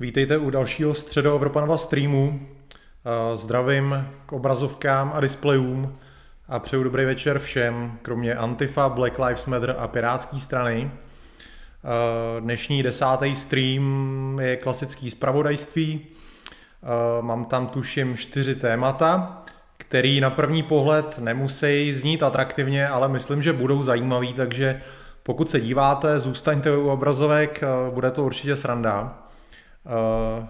Vítejte u dalšího středoevropanova streamu. Eh, zdravím k obrazovkám a displejům a přeju dobrý večer všem, kromě Antifa, Black Lives Matter a Pirátské strany. Eh, dnešní desátý stream je klasický zpravodajství. Eh, mám tam tuším čtyři témata, který na první pohled nemusí znít atraktivně, ale myslím, že budou zajímavý, takže pokud se díváte, zůstaňte u obrazovek, bude to určitě sranda. Eh,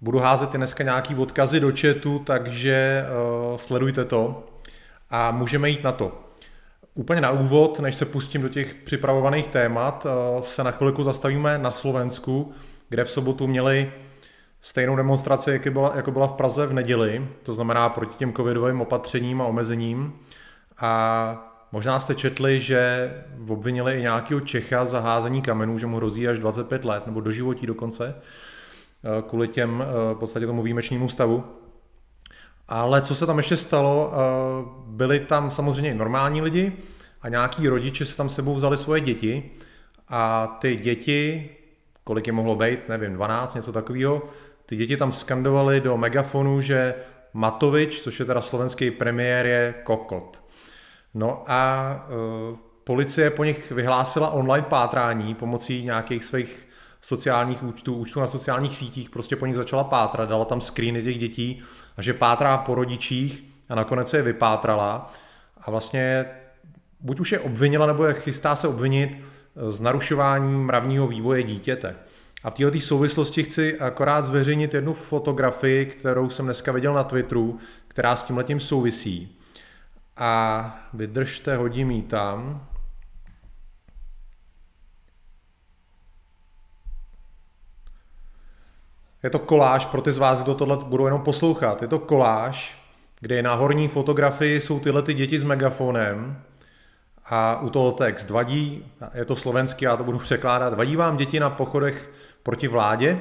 budu házet i dneska nějaký odkazy do chatu, takže uh, sledujte to a můžeme jít na to. Úplně na úvod, než se pustím do těch připravovaných témat, uh, se na chvilku zastavíme na Slovensku, kde v sobotu měli stejnou demonstraci, jako byla, jako byla v Praze v neděli, to znamená proti těm covidovým opatřením a omezením. A Možná jste četli, že obvinili i nějakého Čecha za házení kamenů, že mu hrozí až 25 let, nebo do životí dokonce, eh, kvůli těm eh, v podstatě tomu výjimečnému stavu. Ale co se tam ještě stalo, eh, byli tam samozřejmě normální lidi a nějaký rodiče si tam sebou vzali svoje děti a ty děti, kolik je mohlo být, nevím, 12, něco takového, ty děti tam skandovali do megafonu, že Matovič, což je teda slovenský premiér, je kokot. No a uh, policie po nich vyhlásila online pátrání pomocí nějakých svých sociálních účtů, účtů na sociálních sítích, prostě po nich začala pátrat, dala tam screeny těch dětí a že pátrá po rodičích a nakonec se je vypátrala a vlastně buď už je obvinila, nebo je chystá se obvinit z narušování mravního vývoje dítěte. A v této souvislosti chci akorát zveřejnit jednu fotografii, kterou jsem dneska viděl na Twitteru, která s tím letím souvisí a vydržte, hodím ji tam. Je to koláž, pro ty z vás, kdo tohle budou jenom poslouchat. Je to koláž, kde na horní fotografii jsou tyhle ty děti s megafonem a u toho text vadí, je to slovenský, já to budu překládat, vadí vám děti na pochodech proti vládě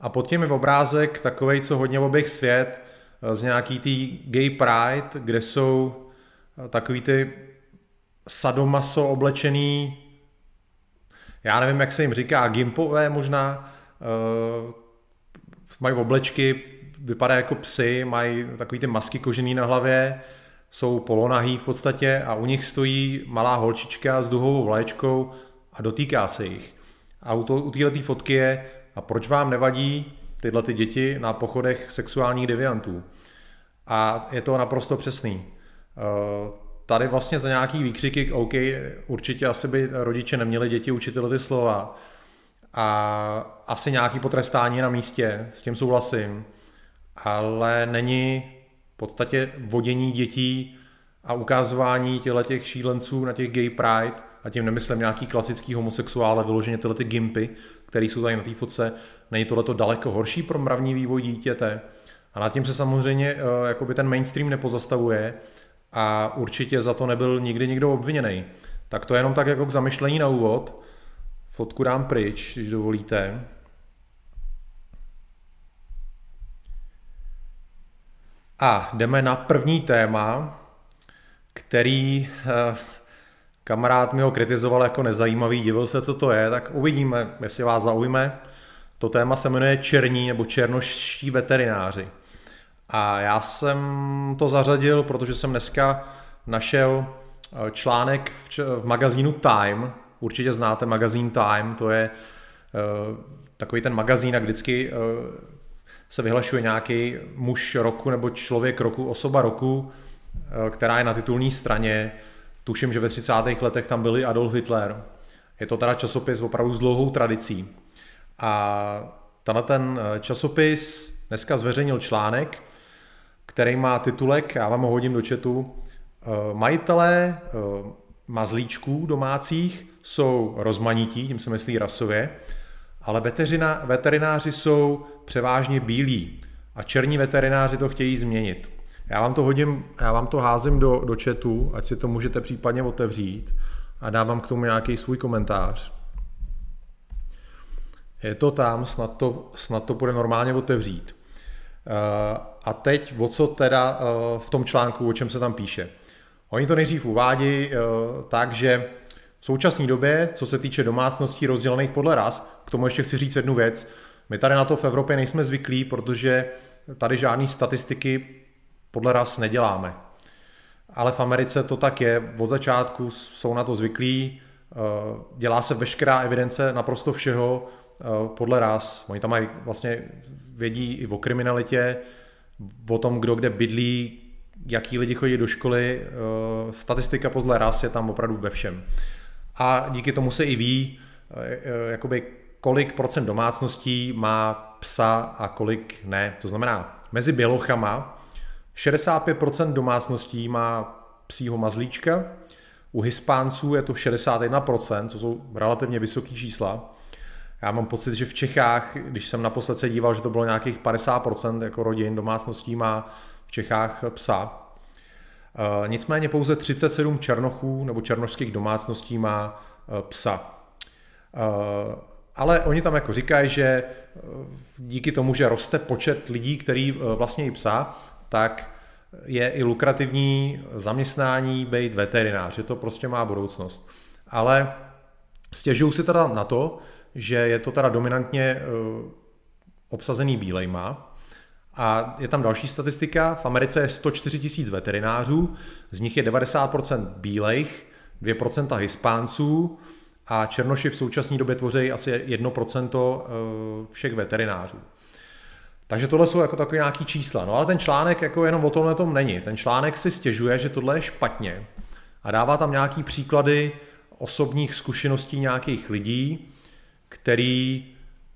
a pod tím je obrázek takovej, co hodně oběh svět, z nějaký tý gay pride, kde jsou eh, takový ty sadomaso oblečený, já nevím, jak se jim říká, gimpové možná, uh, mají oblečky, vypadá jako psy, mají takový ty masky kožený na hlavě, jsou polonahý v podstatě a u nich stojí malá holčička s duhovou vlaječkou a dotýká se jich. A u, to, u této fotky je, a proč vám nevadí tyhle ty děti na pochodech sexuálních deviantů? A je to naprosto přesný. Eh, tady vlastně za nějaký výkřiky, OK, určitě asi by rodiče neměli děti učit ty slova a asi nějaký potrestání na místě, s tím souhlasím, ale není v podstatě vodění dětí a ukazování těch šílenců na těch gay pride, a tím nemyslím nějaký klasický homosexuál, vyloženě tyhle ty gimpy, které jsou tady na té fotce, není tohleto daleko horší pro mravní vývoj dítěte? A nad tím se samozřejmě uh, jakoby ten mainstream nepozastavuje a určitě za to nebyl nikdy nikdo obviněný. Tak to je jenom tak jako k zamyšlení na úvod. Fotku dám pryč, když dovolíte. A jdeme na první téma, který uh, kamarád mi ho kritizoval jako nezajímavý, divil se, co to je, tak uvidíme, jestli vás zaujme. To téma se jmenuje černí nebo černoští veterináři. A já jsem to zařadil, protože jsem dneska našel eh, článek v, v magazínu Time. Určitě znáte magazín Time, to je uh, takový ten magazín, a vždycky uh, se vyhlašuje nějaký muž roku nebo člověk roku, osoba roku, uh, která je na titulní straně. Tuším, že ve 30. letech tam byli Adolf Hitler. Je to teda časopis opravdu s dlouhou tradicí. A tenhle ten časopis dneska zveřejnil článek, který má titulek, já vám ho hodím do četu, eh, majitelé eh, mazlíčků domácích jsou rozmanití, tím se myslí rasově, ale veterina, veterináři jsou převážně bílí a černí veterináři to chtějí změnit. Já vám to hodím, já vám to házím do, do chatu, ať si to můžete případně otevřít a dávám k tomu nějaký svůj komentář. Je to tam, snad to, snad to bude normálně otevřít. Eh, a teď, o co teda eh, v tom článku, o čem se tam píše. Oni to nejdřív uvádí eh, tak, že v současné době, co se týče domácností rozdělených podle ras, k tomu ještě chci říct jednu věc. My tady na to v Evropě nejsme zvyklí, protože tady žádné statistiky podle ras neděláme. Ale v Americe to tak je, od začátku jsou na to zvyklí, eh, dělá se veškerá evidence naprosto všeho eh, podle ras. Oni tam mají vlastně vědí i o kriminalitě, o tom, kdo kde bydlí, jaký lidi chodí do školy. Eh, statistika podle ras je tam opravdu ve všem. A díky tomu se i ví, jakoby kolik procent domácností má psa a kolik ne. To znamená, mezi bělochama 65% domácností má psího mazlíčka, u Hispánců je to 61%, co jsou relativně vysoké čísla. Já mám pocit, že v Čechách, když jsem naposled se díval, že to bylo nějakých 50% jako rodin, domácností má v Čechách psa. E, nicméně pouze 37 černochů nebo černožských domácností má e, psa. E, ale oni tam jako říkají, že díky tomu, že roste počet lidí, který i psa, tak je i lukrativní zaměstnání být veterinář, že to prostě má budoucnost. Ale stěžují si teda na to, že je to teda dominantně eh, obsazený bílejma, a je tam další statistika, v Americe je 104 tisíc veterinářů, z nich je 90% bílejch, 2% hispánců, a Černoši v současné době tvoří asi 1% eh, všech veterinářů. Takže tohle jsou jako takové nějaký čísla. No ale ten článek jako jenom o tomhle tom není. Ten článek si stěžuje, že tohle je špatně a dává tam nějaký příklady osobních zkušeností nějakých lidí, který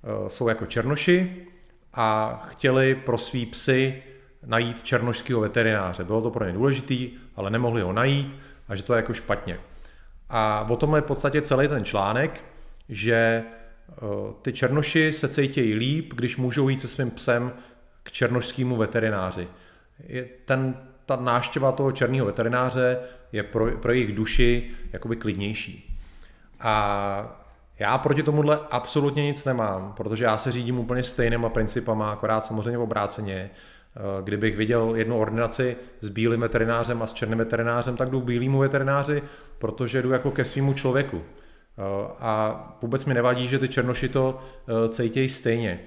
eh, jsou jako černoši a chtěli pro svý psy najít černošského veterináře. Bylo to pro ně důležitý, ale nemohli ho najít a že to je jako špatně. A o tom je v podstatě celý ten článek, že eh, ty černoši se cítějí líp, když můžou jít se svým psem k černošskému veterináři. Ten, ta náštěva toho černého veterináře je pro, pro jejich duši jakoby klidnější. A já proti tomuhle absolutně nic nemám, protože já se řídím úplně stejnýma principama, akorát samozřejmě obráceně. Eh, kdybych viděl jednu ordinaci s bílým veterinářem a s černým veterinářem, tak jdu bílýmu veterináři, protože jdu jako ke svýmu člověku. Eh, a vůbec mi nevadí, že ty černoši to eh, cítějí stejně.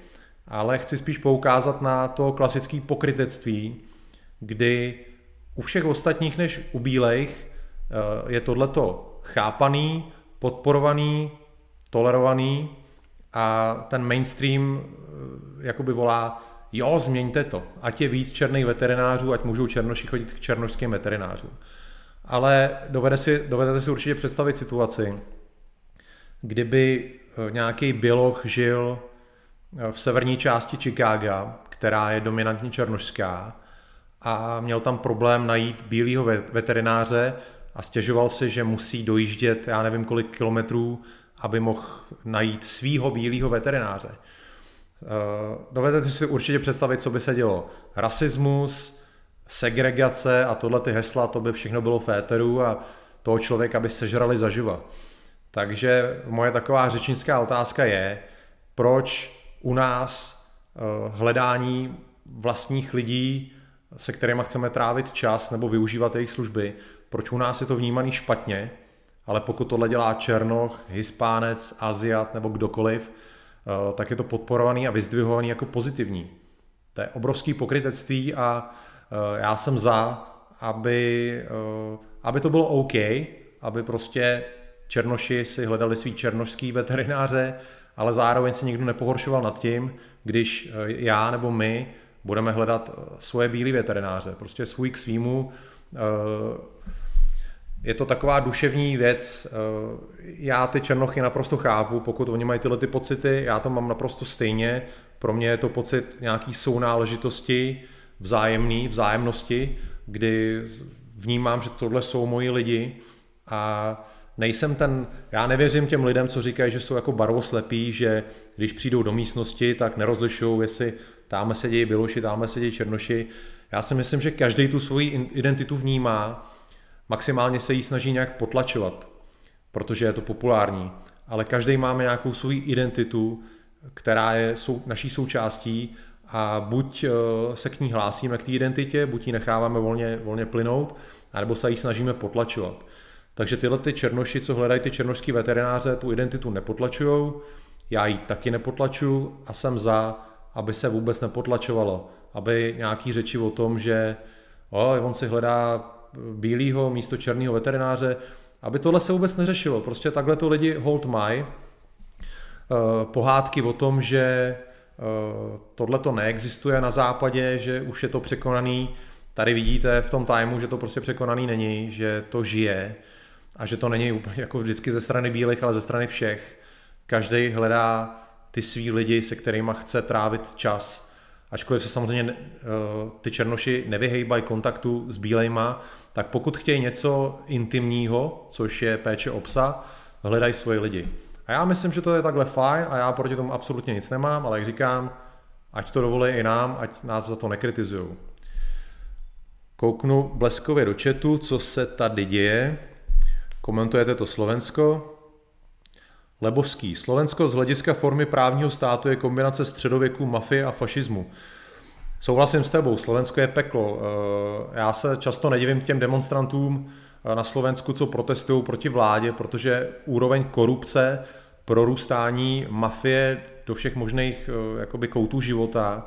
Ale chci spíš poukázat na to klasické pokrytectví, kdy u všech ostatních než u bílejch je tohleto chápaný, podporovaný, tolerovaný a ten mainstream jakoby volá jo, změňte to, ať je víc černých veterinářů, ať můžou černoši chodit k černošským veterinářům. Ale dovede si, dovedete si určitě představit situaci, kdyby eh, nějaký bioloh žil eh, v severní části Chicaga, která je dominantně černošská, a měl tam problém najít bílého veterináře a stěžoval si, že musí dojíždět, já nevím kolik kilometrů, aby mohl najít svýho bílého veterináře. Eh, dovedete si určitě představit, co by se dělo. Rasismus, segregace a tohle ty hesla, to by všechno bylo féteru a toho člověka by sežrali zaživa. Takže moje taková řečnická otázka je, proč u nás eh, hledání vlastních lidí, se kterými chceme trávit čas nebo využívat jejich služby, proč u nás je to vnímaný špatně, ale pokud tohle dělá Černoch, Hispánec, Aziat nebo kdokoliv, Eh, tak je to podporovaný a vyzdvihovaný jako pozitivní. To je obrovský pokrytectví a eh, já jsem za, aby, eh, aby to bylo OK, aby prostě černoši si hledali svý černošský veterináře, ale zároveň si nikdo nepohoršoval nad tím, když já nebo my budeme hledat svoje bílé veterináře, prostě svůj k svýmu je to taková duševní věc. Eh, já ty černochy naprosto chápu, pokud oni mají tyhle ty pocity, já to mám naprosto stejně. Pro mě je to pocit nějaký sounáležitosti, vzájemný, vzájemnosti, kdy vnímám, že tohle jsou moji lidi a nejsem ten, já nevěřím těm lidem, co říkají, že jsou jako barvoslepí, že když přijdou do místnosti, tak nerozlišují, jestli tamhle sedí běloši, tamhle sedí černoši. Já si myslím, že každý tu svoji identitu vnímá Maximálně se jí snaží nějak potlačovat, protože je to populární, ale každý máme nějakou svou identitu, která je sou, naší součástí a buď eh, se k ní hlásíme k té identitě, buď ji necháváme volně, volně plynout, anebo se jí snažíme potlačovat. Takže tyhle ty černoši, co hledají ty černošský veterináře, tu identitu nepotlačují, já ji taky nepotlaču a jsem za, aby se vůbec nepotlačovalo. Aby nějaký řeči o tom, že o, on si hledá bílýho místo černého veterináře, aby tohle se vůbec neřešilo. Prostě takhle to lidi hold mají. Eh, pohádky o tom, že eh, tohle to neexistuje na západě, že už je to překonaný. Tady vidíte v tom timeu, že to prostě překonaný není, že to žije a že to není úplně jako vždycky ze strany bílých, ale ze strany všech. Každý hledá ty svý lidi, se kterými chce trávit čas. Ačkoliv se samozřejmě eh, ty černoši nevyhejbají kontaktu s bílejma, tak pokud chtějí něco intimního, což je péče o psa, hledají svoje lidi. A já myslím, že to je takhle fajn a já proti tomu absolutně nic nemám, ale jak říkám, ať to dovolí i nám, ať nás za to nekritizují. Kouknu bleskově do chatu, co se tady děje. Komentujete to Slovensko. Lebovský. Slovensko z hlediska formy právního státu je kombinace středověku, mafie a fašismu. Souhlasím s tebou, Slovensko je peklo. Eh, já se často nedivím těm demonstrantům eh, na Slovensku, co protestují proti vládě, protože úroveň korupce, prorůstání mafie do všech možných eh, jakoby, koutů života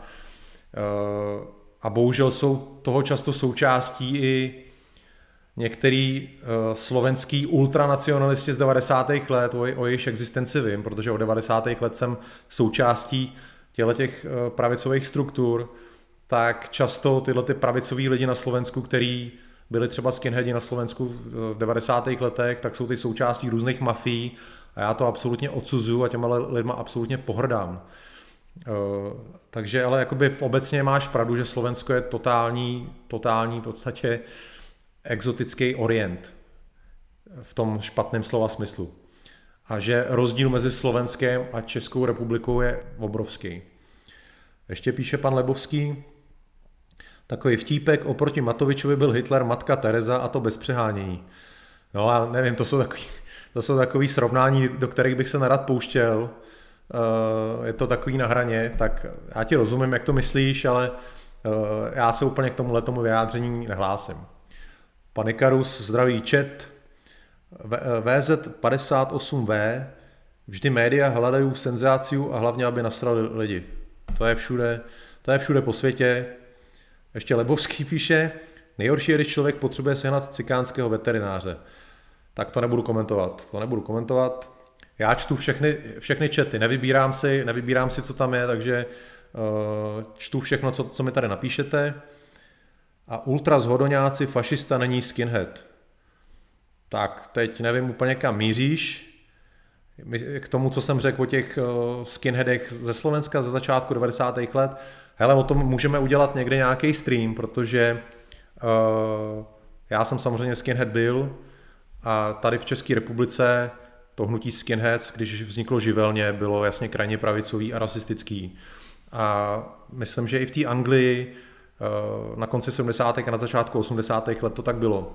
a bohužel jsou toho často součástí i některý slovenský ultranacionalisti z 90. let, o, o jejich existenci vím, protože od 90. let jsem součástí těch pravicových struktur, tak často tyhle ty pravicoví lidi na Slovensku, který byli třeba skinheadi na Slovensku v 90. letech, tak jsou ty součástí různých mafií a já to absolutně odsuzuju a těma lidma absolutně pohrdám. Eh, takže ale jakoby v obecně máš pravdu, že Slovensko je totální, totální v podstatě exotický orient v tom špatném slova smyslu. A že rozdíl mezi Slovenskem a Českou republikou je obrovský. Ještě píše pan Lebovský, Takový vtípek, oproti Matovičovi byl Hitler matka Teresa a to bez přehánění. No a nevím, to jsou takový, to jsou takový srovnání, do kterých bych se nerad pouštěl. Eh, je to takový na hraně, tak já ti rozumím, jak to myslíš, ale eh, já se úplně k tomu tomu vyjádření nehlásím. Pan Ikarus, zdravý chat. VZ58V, vždy média hledají senzáciu a hlavně, aby nasrali lidi. To je všude, to je všude po světě, ještě Lebovský píše, nejhorší je, když člověk potřebuje sehnat cikánského veterináře. Tak to nebudu komentovat. To nebudu komentovat. Já čtu všechny, všechny čety, nevybírám si, nevybírám si, co tam je, takže uh, čtu všechno, co, co mi tady napíšete. A ultra zhodoňáci, fašista není skinhead. Tak, teď nevím úplně kam míříš. K tomu, co jsem řekl o těch uh, skinheadech ze Slovenska ze začátku 90. let, hele, o tom můžeme udělat někde nějaký stream, protože uh, já jsem samozřejmě skinhead byl a tady v České republice to hnutí skinheads, když vzniklo živelně, bylo jasně krajně pravicový a rasistický. A myslím, že i v té Anglii na konci 70. a na začátku 80. let to tak bylo.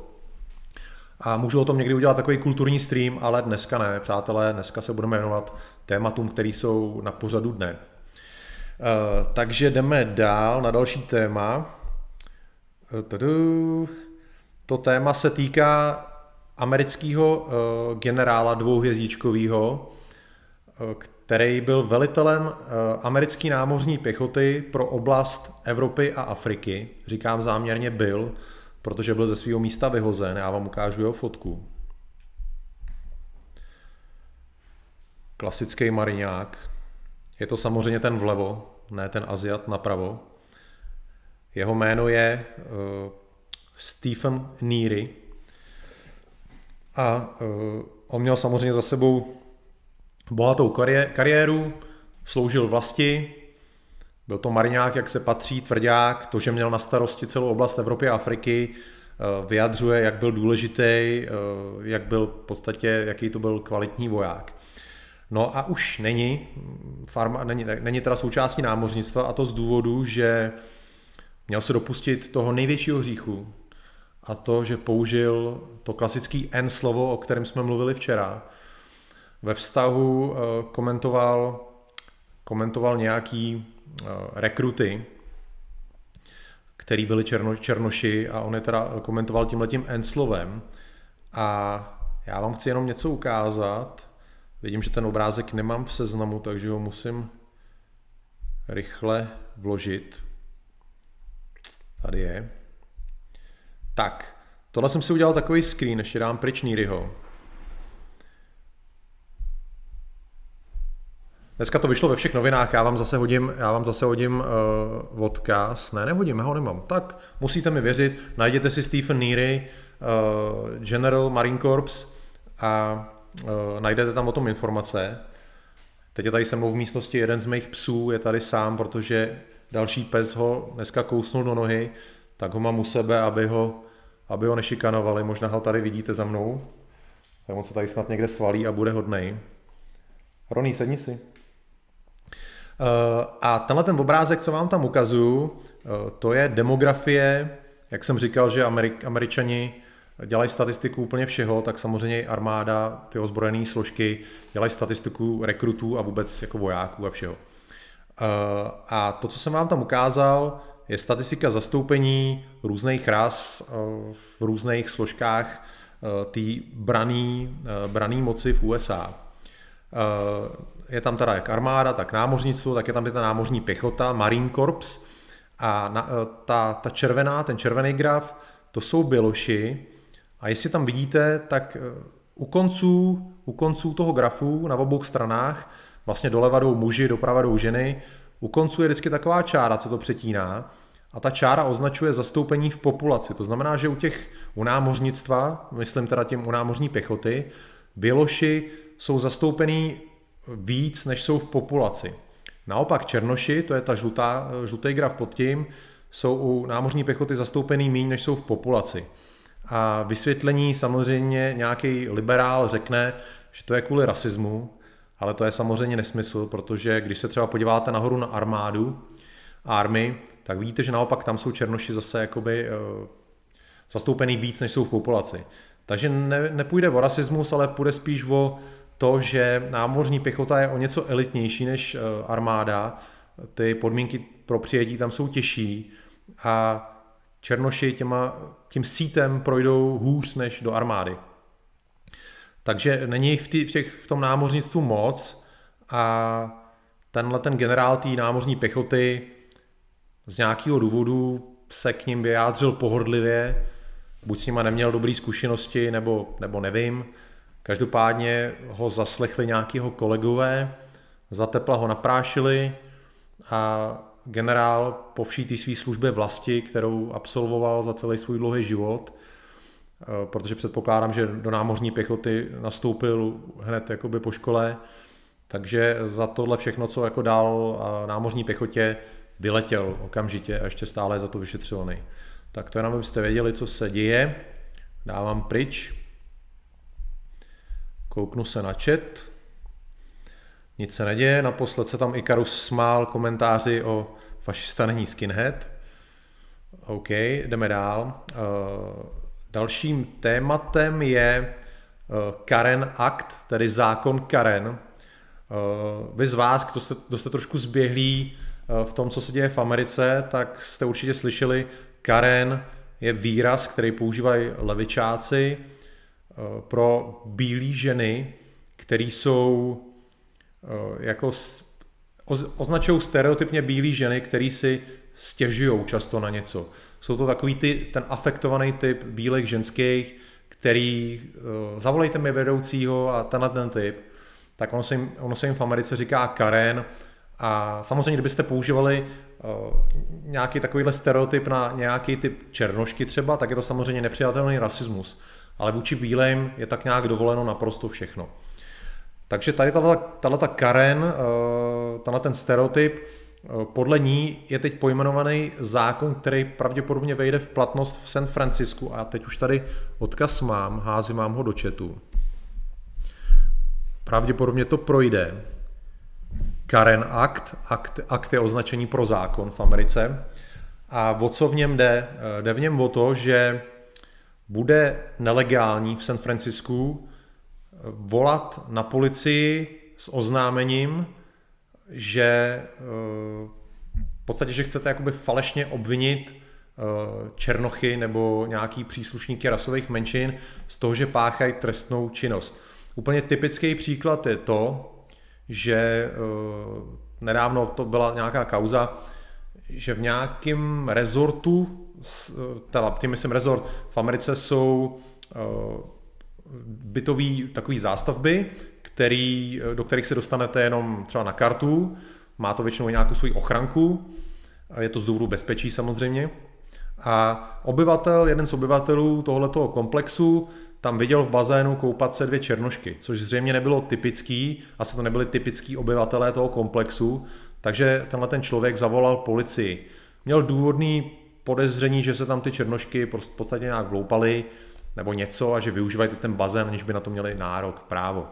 A můžu o tom někdy udělat takový kulturní stream, ale dneska ne, přátelé, dneska se budeme věnovat tématům, které jsou na pořadu dne. Eh, takže jdeme dál na další téma. Eh, to téma se týká amerického eh, generála dvouhvězdičkového, který byl velitelem americké námořní pěchoty pro oblast Evropy a Afriky. Říkám záměrně byl, protože byl ze svého místa vyhozen. Já vám ukážu jeho fotku. Klasický mariňák. Je to samozřejmě ten vlevo, ne ten Aziat napravo. Jeho jméno je uh, Stephen Neary a uh, on měl samozřejmě za sebou bohatou kariéru, sloužil vlasti, byl to mariňák, jak se patří, tvrdák, to, že měl na starosti celou oblast Evropy a Afriky, uh, vyjadřuje, jak byl důležitý, jak byl v podstatě, jaký to byl kvalitní voják. No a už není, farma, není, není teda součástí námořnictva a to z důvodu, že měl se dopustit toho největšího hříchu a to, že použil to klasický N slovo, o kterém jsme mluvili včera. Ve vztahu eh, komentoval, komentoval nějaký eh, rekruty, který byli černo, černoši a on je teda komentoval tímhletím N slovem. A já vám chci jenom něco ukázat, Vidím, že ten obrázek nemám v seznamu, takže ho musím rychle vložit. Tady je. Tak, tohle jsem si udělal takový screen, ještě dám pryč Nýryho. Dneska to vyšlo ve všech novinách, já vám zase hodím, já vám zase hodím uh, odkaz. Ne, nehodím, já ho nemám. Tak musíte mi věřit, najděte si Stephen Neary, uh, General Marine Corps a uh, najdete tam o tom informace. Teď je tady se mnou v místnosti jeden z mých psů, je tady sám, protože další pes ho dneska kousnul do nohy, tak ho mám u sebe, aby ho, aby ho nešikanovali. Možná ho tady vidíte za mnou. Tak on se tady snad někde svalí a bude hodnej. Roný, sedni si. Eh, a tenhle ten obrázek, co vám tam ukazuju, eh, to je demografie, jak jsem říkal, že Amerik, američani dělají statistiku úplně všeho, tak samozřejmě armáda, ty ozbrojené složky dělají statistiku rekrutů a vůbec jako vojáků a všeho. Eh, a to, co jsem vám tam ukázal, je statistika zastoupení různých ras v různých složkách té braný moci v USA je tam teda jak armáda, tak námořnictvo, tak je tam i ta námořní pěchota, Marine Corps. A na, e, ta, ta červená, ten červený graf, to jsou běloši. A jestli tam vidíte, tak e, u konců, u konců toho grafu na obou stranách, vlastně doleva jdou muži, doprava jdou ženy, u konců je vždycky taková čára, co to přetíná. A ta čára označuje zastoupení v populaci. To znamená, že u těch u námořnictva, myslím teda tím u námořní pěchoty, Běloši jsou zastoupený víc, než jsou v populaci. Naopak černoši, to je ta žlutá, žlutý graf pod tím, jsou u námořní pěchoty zastoupený méně, než jsou v populaci. A vysvětlení samozřejmě nějaký liberál řekne, že to je kvůli rasismu, ale to je samozřejmě nesmysl, protože když se třeba podíváte nahoru na armádu, army, tak vidíte, že naopak tam jsou černoši zase jakoby uh, zastoupený víc, než jsou v populaci. Takže ne, nepůjde o rasismus, ale půjde spíš o to, že námořní pěchota je o něco elitnější než eh, armáda, ty podmínky pro přijetí tam jsou těžší a Černoši těma, tím sítem projdou hůř než do armády. Takže není v, tý, v, těch, v tom námořnictvu moc a tenhle ten generál té námořní pěchoty z nějakého důvodu se k ním vyjádřil pohodlivě, buď s nima neměl dobré zkušenosti, nebo, nebo nevím, Každopádně ho zaslechli nějakého kolegové, za tepla ho naprášili a generál po vší té své službě vlasti, kterou absolvoval za celý svůj dlouhý život, eh, protože předpokládám, že do námořní pěchoty nastoupil hned jakoby po škole, takže za tohle všechno, co jako dal námořní pěchotě, vyletěl okamžitě a ještě stále je za to vyšetřovaný. Tak to jenom, abyste věděli, co se děje. Dávám pryč. Kouknu se na chat. Nic se neděje, naposled se tam Ikarus smál komentáři o fašista není skinhead. OK, jdeme dál. Uh, dalším tématem je uh, Karen Act, tedy zákon Karen. Uh, vy z vás, kdo jste, kdo jste trošku zběhlí v tom, co se děje v Americe, tak jste určitě slyšeli, Karen je výraz, který používají levičáci, Eh, pro bílé ženy, které jsou eh, jako označují stereotypně bílé ženy, které si stěžují často na něco. Jsou to takový ty, ten afektovaný typ bílých ženských, který uh, zavolejte mi vedoucího a tenhle ten typ, tak ono se, jim, ono se jim v Americe říká Karen. A samozřejmě, kdybyste používali nějaký takovýhle stereotyp na nějaký typ černošky třeba, tak je to samozřejmě nepřijatelný rasismus ale vůči bílým je tak nějak dovoleno naprosto všechno. Takže tady tato Karen, eh, tenhle ten stereotyp, eh, podle ní je teď pojmenovaný zákon, který pravděpodobně vejde v platnost v San Francisku a teď už tady odkaz mám, házím mám ho do chatu. Pravděpodobně to projde. Karen Act, akt, akt je označení pro zákon v Americe. A o co v něm jde? Eh, jde v něm o to, že bude nelegální v San Francisku volat na policii s oznámením, že eh, v podstatě, že chcete jakoby falešně obvinit eh, černochy nebo nějaký příslušníky rasových menšin z toho, že páchají trestnou činnost. Úplně typický příklad je to, že nedávno to byla nějaká kauza, že v nějakém rezortu, teda tím myslím rezort, v Americe jsou bytový takový zástavby, který, do kterých se dostanete jenom třeba na kartu, má to většinou nějakou svoji ochranku, je to z důvodu bezpečí samozřejmě. A obyvatel, jeden z obyvatelů tohoto komplexu tam viděl v bazénu koupat se dvě černošky, což zřejmě nebylo typický, asi to nebyli typický obyvatelé toho komplexu, takže tenhle ten člověk zavolal policii. Měl důvodný podezření, že se tam ty černošky v podstatě nějak vloupaly nebo něco a že využívají ten bazén, aniž by na to měli nárok, právo.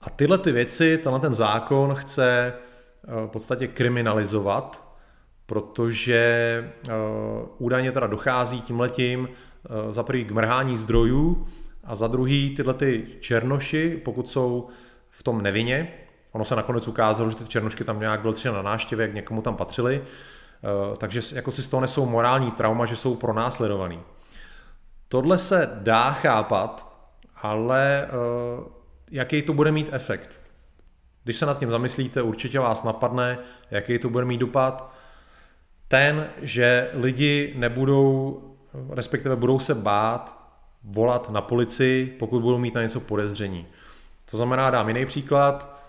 A tyhle ty věci, tenhle ten zákon chce eh, v podstatě kriminalizovat, protože eh, údajně teda dochází tímhletím eh, za prvý k mrhání zdrojů a za druhý tyhle ty černoši, pokud jsou v tom nevině, ono se nakonec ukázalo, že ty černošky tam nějak byly třeba na náštěvě, jak někomu tam patřili, takže jako si z toho nesou morální trauma, že jsou pronásledovaný. Tohle se dá chápat, ale jaký to bude mít efekt. Když se nad tím zamyslíte, určitě vás napadne, jaký to bude mít dopad. Ten, že lidi nebudou, respektive budou se bát volat na policii, pokud budou mít na něco podezření. To znamená, dám jiný příklad,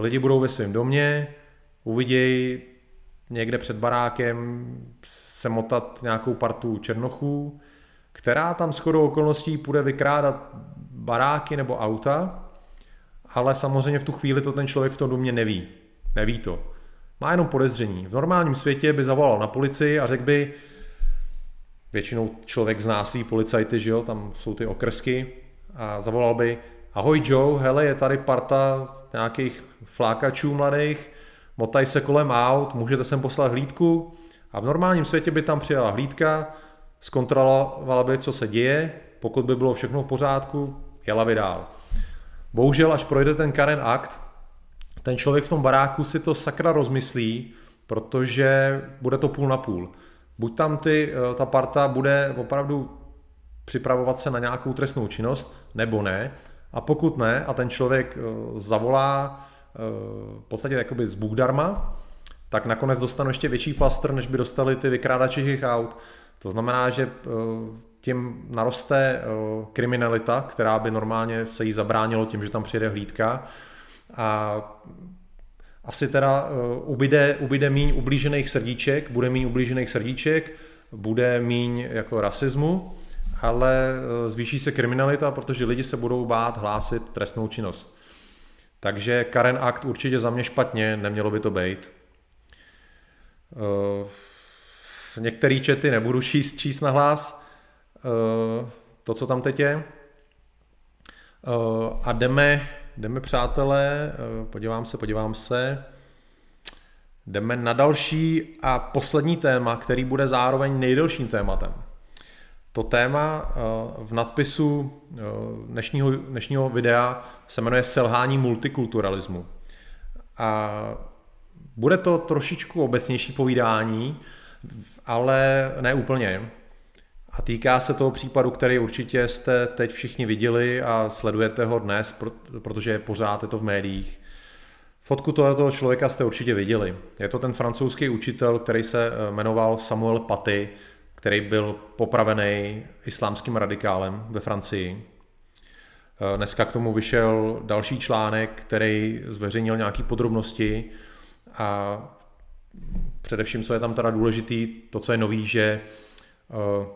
lidi budou ve svém domě, uvidějí někde před barákem se motat nějakou partu černochů, která tam shodou okolností půjde vykrádat baráky nebo auta ale samozřejmě v tu chvíli to ten člověk v tom domě neví. Neví to. Má jenom podezření. V normálním světě by zavolal na policii a řekl by, většinou člověk zná svý policajty, že jo, tam jsou ty okrsky, a zavolal by, ahoj Joe, hele, je tady parta nějakých flákačů mladých, motaj se kolem aut, můžete sem poslat hlídku a v normálním světě by tam přijela hlídka, zkontrolovala by, co se děje, pokud by bylo všechno v pořádku, jela by dál. Bohužel, až projde ten Karen Act, ten člověk v tom baráku si to sakra rozmyslí, protože bude to půl na půl. Buď tam ty, eh, ta parta bude opravdu připravovat se na nějakou trestnou činnost, nebo ne. A pokud ne, a ten člověk eh, zavolá v podstatě jakoby z Bůh darma, tak nakonec dostanou ještě větší flaster, než by dostali ty vykrádači těch aut. To znamená, že tím naroste eh, kriminalita, která by normálně se jí zabránilo tím, že tam přijede hlídka a asi teda eh, ubyde, ubyde míň ublížených srdíček, bude míň ublížených srdíček, bude míň jako rasismu, ale eh, zvýší se kriminalita, protože lidi se budou bát hlásit trestnou činnost. Takže Karen Act určitě za mě špatně, nemělo by to být. Některé čety nebudu číst, číst na hlas, Eh, to, co tam teď je. Eh, a jdeme, jdeme přátelé, eh, podívám se, podívám se, jdeme na další a poslední téma, který bude zároveň nejdelším tématem. To téma v nadpisu dnešního, dnešního videa se jmenuje Selhání multikulturalismu. A bude to trošičku obecnější povídání, ale ne úplně. A týká se toho případu, který určitě jste teď všichni viděli a sledujete ho dnes, protože pořád je to v médiích. Fotku tohoto člověka jste určitě viděli. Je to ten francouzský učitel, který se eh, jmenoval Samuel Paty, který byl popravený islámským radikálem ve Francii. Eh, dneska k tomu vyšel další článek, který zveřejnil nějaké podrobnosti a především, co je tam teda důležitý, to, co je nový, že eh,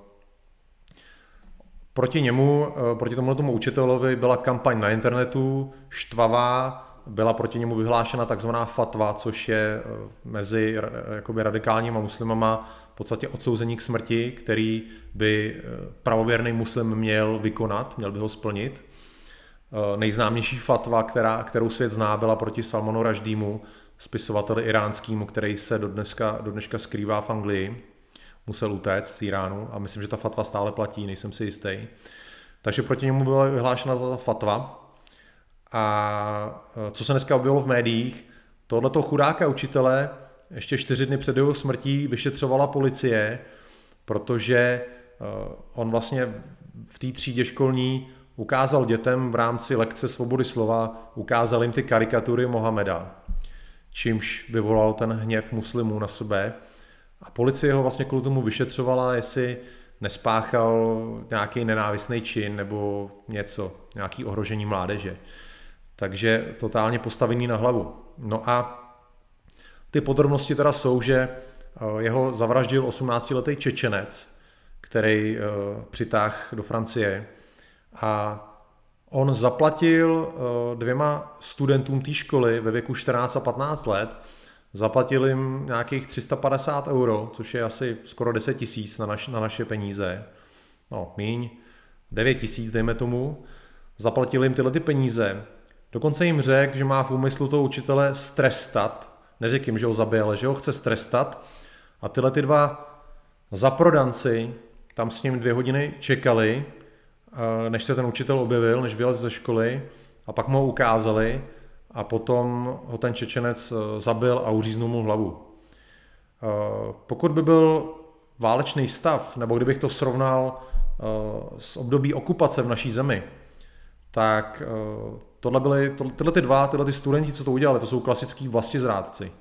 Proti němu, eh, proti tomu tomu učitelovi byla kampaň na internetu, štvavá, byla proti němu vyhlášena takzvaná fatva, což je mezi jakoby radikálníma muslimama v podstatě odsouzení k smrti, který by eh, pravověrný muslim měl vykonat, měl by ho splnit. Nejznámější fatva, která, kterou svět zná, byla proti Salmanu Raždýmu, spisovateli iránskému, který se do dneska, do dneška skrývá v Anglii musel utéct z Iránu a myslím, že ta fatva stále platí, nejsem si jistý. Takže proti němu byla vyhlášena ta fatva. A e, co se dneska objevilo v médiích, tohleto chudáka učitele ještě čtyři dny před jeho smrtí vyšetřovala policie, protože e, on vlastně v té třídě školní ukázal dětem v rámci lekce svobody slova, ukázal jim ty karikatury Mohameda, čímž vyvolal ten hněv muslimů na sebe. A policie ho vlastně kvůli tomu vyšetřovala, jestli nespáchal nějaký nenávistný čin nebo něco, nějaký ohrožení mládeže. Takže totálně postavený na hlavu. No a ty podrobnosti teda jsou, že eh, jeho zavraždil 18-letý Čečenec, který eh, přitáhl do Francie. A on zaplatil eh, dvěma studentům té školy ve věku 14 a 15 let, zaplatil jim nějakých 350 euro, což je asi skoro 10 tisíc na, naš, na naše peníze, no míň, 9 tisíc dejme tomu, zaplatil jim tyhle ty peníze, dokonce jim řekl, že má v úmyslu toho učitele strestat, neřekl jim, že ho zabije, ale že ho chce strestat a tyhle ty dva zaprodanci tam s ním dvě hodiny čekali, eh, než se ten učitel objevil, než vylez ze školy a pak mu ho ukázali a potom ho ten Čečenec eh, zabil a uříznul mu hlavu. Eh, pokud by byl válečný stav, nebo kdybych to srovnal s období okupace v naší zemi, tak tohle byly, tyhle ty dva, tyhle ty studenti, co to udělali, to jsou klasický vlastizrádci.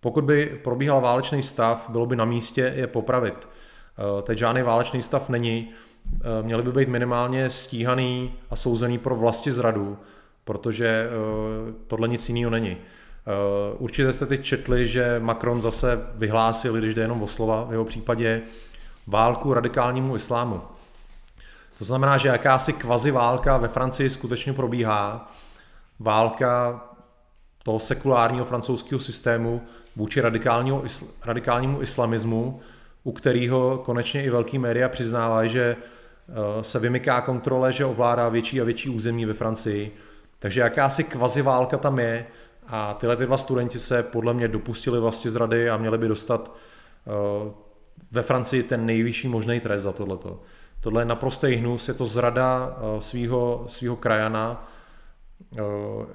Pokud by probíhal válečný stav, bylo by na místě je popravit. Eh, teď žádný válečný stav není, eh, měli by být minimálně stíhaný a souzený pro vlasti zradu, protože eh, tohle nic jiného není. Určitě jste teď četli, že Macron zase vyhlásil, když jde jenom o slova, v jeho případě válku radikálnímu islámu. To znamená, že jakási kvazi válka ve Francii skutečně probíhá. Válka toho sekulárního francouzského systému vůči radikálnímu islamismu, u kterého konečně i velký média přiznávají, že eh, se vymyká kontrole, že ovládá větší a větší území ve Francii. Takže jakási kvazi válka tam je a tyhle ty dva studenti se podle mě dopustili vlastně zrady a měli by dostat eh, ve Francii ten nejvyšší možný trest za tohleto. Tohle je naprostý hnus, je to zrada eh, svého, svého krajana.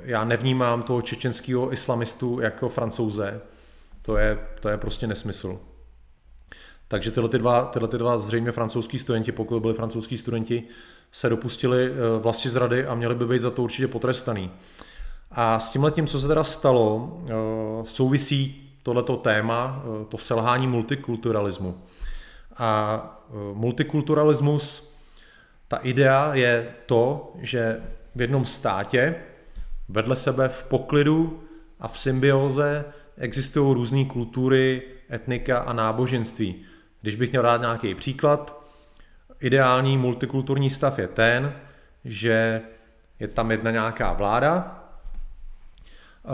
Já nevnímám toho čečenského islamistu jako francouze. To je, to je prostě nesmysl. Takže tyhle, ty dva, tyhle ty dva zřejmě francouzský studenti, pokud byli francouzský studenti, se dopustili eh, vlasti zrady a měli by být za to určitě potrestaný. A s tímhle tím, co se teda stalo, eh, souvisí tohleto téma, eh, to selhání multikulturalismu. A multikulturalismus, ta idea je to, že v jednom státě vedle sebe v poklidu a v symbioze existují různé kultury, etnika a náboženství. Když bych měl dát nějaký příklad, ideální multikulturní stav je ten, že je tam jedna nějaká vláda eh,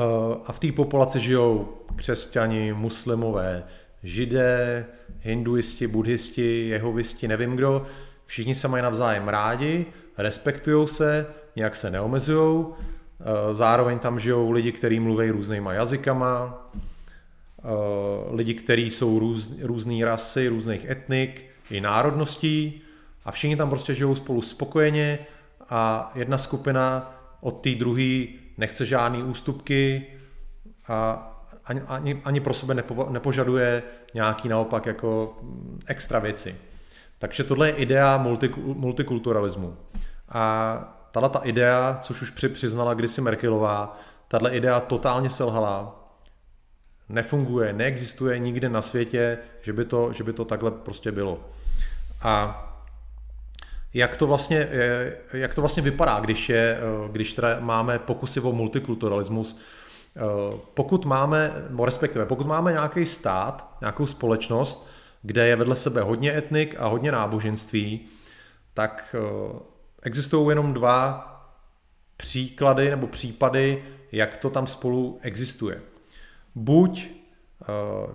a v té populaci žijou křesťani, muslimové, židé, hinduisti, buddhisti, jehovisti, nevím kdo. Všichni se mají navzájem rádi, respektují se, nějak se neomezují. Eh, zároveň tam žijou lidi, kteří mluví různýma jazykama, Eh, lidi, kteří jsou růz, různé rasy, různých etnik i národností a všichni tam prostě žijou spolu spokojeně a jedna skupina od té druhé nechce žádný ústupky a ani, ani, ani pro sebe nepo, nepožaduje nějaký naopak jako mm, extra věci. Takže tohle je idea multikulturalismu. A tahle ta idea, což už přiznala kdysi Merkelová, tahle idea totálně selhala nefunguje, neexistuje nikde na světě, že by to, že by to takhle prostě bylo. A jak to vlastně, jak to vlastně vypadá, když, je, když teda máme pokusy o multikulturalismus, pokud máme, respektive pokud máme nějaký stát, nějakou společnost, kde je vedle sebe hodně etnik a hodně náboženství, tak existují jenom dva příklady nebo případy, jak to tam spolu existuje. Buď eh,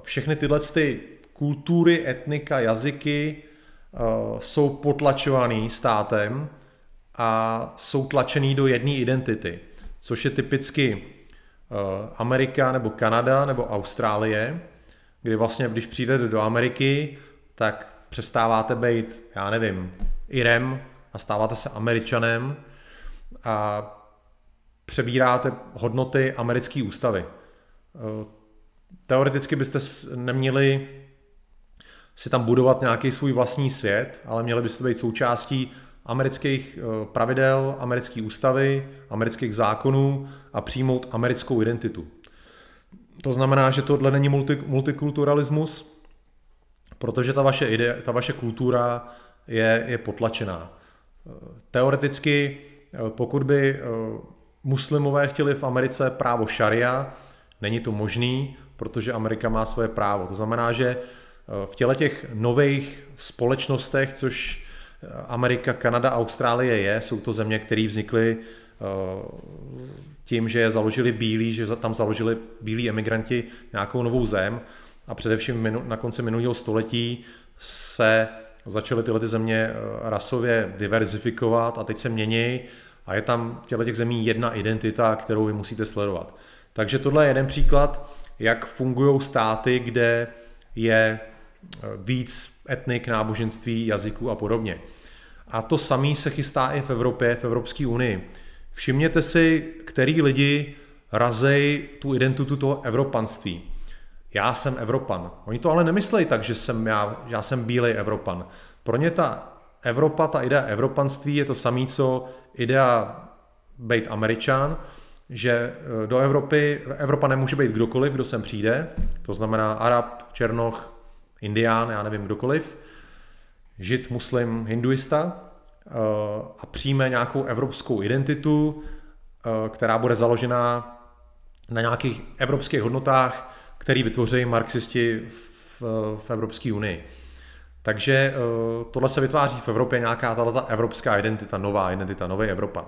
všechny tyhle ty kultury, etnika, jazyky eh, jsou potlačovaný státem a jsou tlačený do jedné identity, což je typicky eh, Amerika nebo Kanada nebo Austrálie, kdy vlastně, když přijdete do Ameriky, tak přestáváte být, já nevím, Irem a stáváte se Američanem a přebíráte hodnoty americké ústavy. Eh, teoreticky byste neměli si tam budovat nějaký svůj vlastní svět, ale měli byste být součástí amerických pravidel, americké ústavy, amerických zákonů a přijmout americkou identitu. To znamená, že tohle není multi, multikulturalismus, protože ta vaše, ide, ta vaše kultura je, je potlačená. Teoreticky, pokud by muslimové chtěli v Americe právo šaria, není to možný, protože Amerika má svoje právo. To znamená, že eh, v těle těch nových společnostech, což eh, Amerika, Kanada, Austrálie je, jsou to země, které vznikly eh, tím, že je založili bílí, že tam založili bílí emigranti nějakou novou zem a především na konci minulého století se začaly tyhle ty země rasově diverzifikovat a teď se mění a je tam v těch zemí jedna identita, kterou vy musíte sledovat. Takže tohle je jeden příklad, jak fungují státy, kde je eh, víc etnik, náboženství, jazyků a podobně. A to samé se chystá i v Evropě, v Evropské unii. Všimněte si, který lidi razej tu identitu toho evropanství. Já jsem Evropan. Oni to ale nemyslejí tak, že jsem já, já jsem bílej Evropan. Pro ně ta Evropa, ta idea evropanství je to samé, co idea být Američan, že eh, do Evropy, Evropa nemůže být kdokoliv, kdo sem přijde, to znamená Arab, Černoch, Indián, já nevím, kdokoliv, Žid, Muslim, Hinduista eh, a přijme nějakou evropskou identitu, eh, která bude založená na nějakých evropských hodnotách, který vytvoří marxisti v, v Evropské unii. Takže tohle se vytváří v Evropě nějaká ta evropská identita, nová identita, nový Evropan.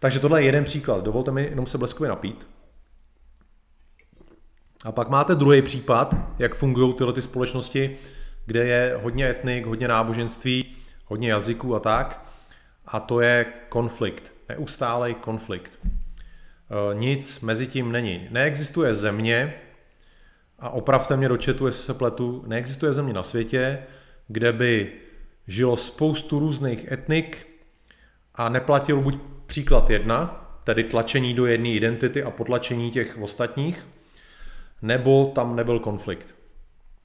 Takže tohle je jeden příklad. Dovolte mi jenom se bleskově napít. A pak máte druhý případ, jak fungují tyhle ty společnosti, kde je hodně etnik, hodně náboženství, hodně jazyků a tak. A to je konflikt, neustálej konflikt. E, nic mezi tím není. Neexistuje země, a opravte mě do četu, jestli se pletu, neexistuje země na světě, kde by žilo spoustu různých etnik a neplatil buď Příklad jedna, tedy tlačení do jedné identity a potlačení těch ostatních, nebo tam nebyl konflikt.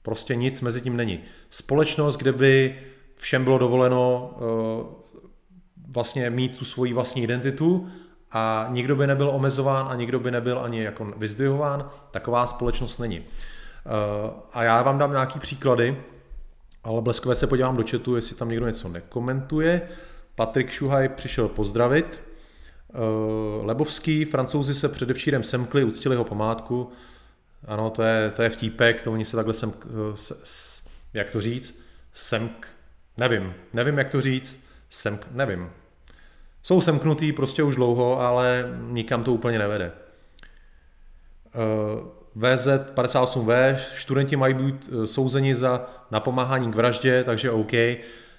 Prostě nic mezi tím není. Společnost, kde by všem bylo dovoleno uh, vlastně mít tu svoji vlastní identitu a nikdo by nebyl omezován a nikdo by nebyl ani jako vyzdvihován, taková společnost není. Uh, a já vám dám nějaký příklady, ale bleskové se podívám do chatu, jestli tam někdo něco nekomentuje. Patrik Šuhaj přišel pozdravit. Eh, Lebovský, francouzi se předevčírem semkli, uctili jeho památku. Ano, to je, to je vtípek, to oni se takhle sem, eh, jak to říct, semk, nevím, nevím jak to říct, semk, nevím. Jsou semknutý prostě už dlouho, ale nikam to úplně nevede. Eh, VZ 58V, studenti mají být souzeni za napomáhání k vraždě, takže OK.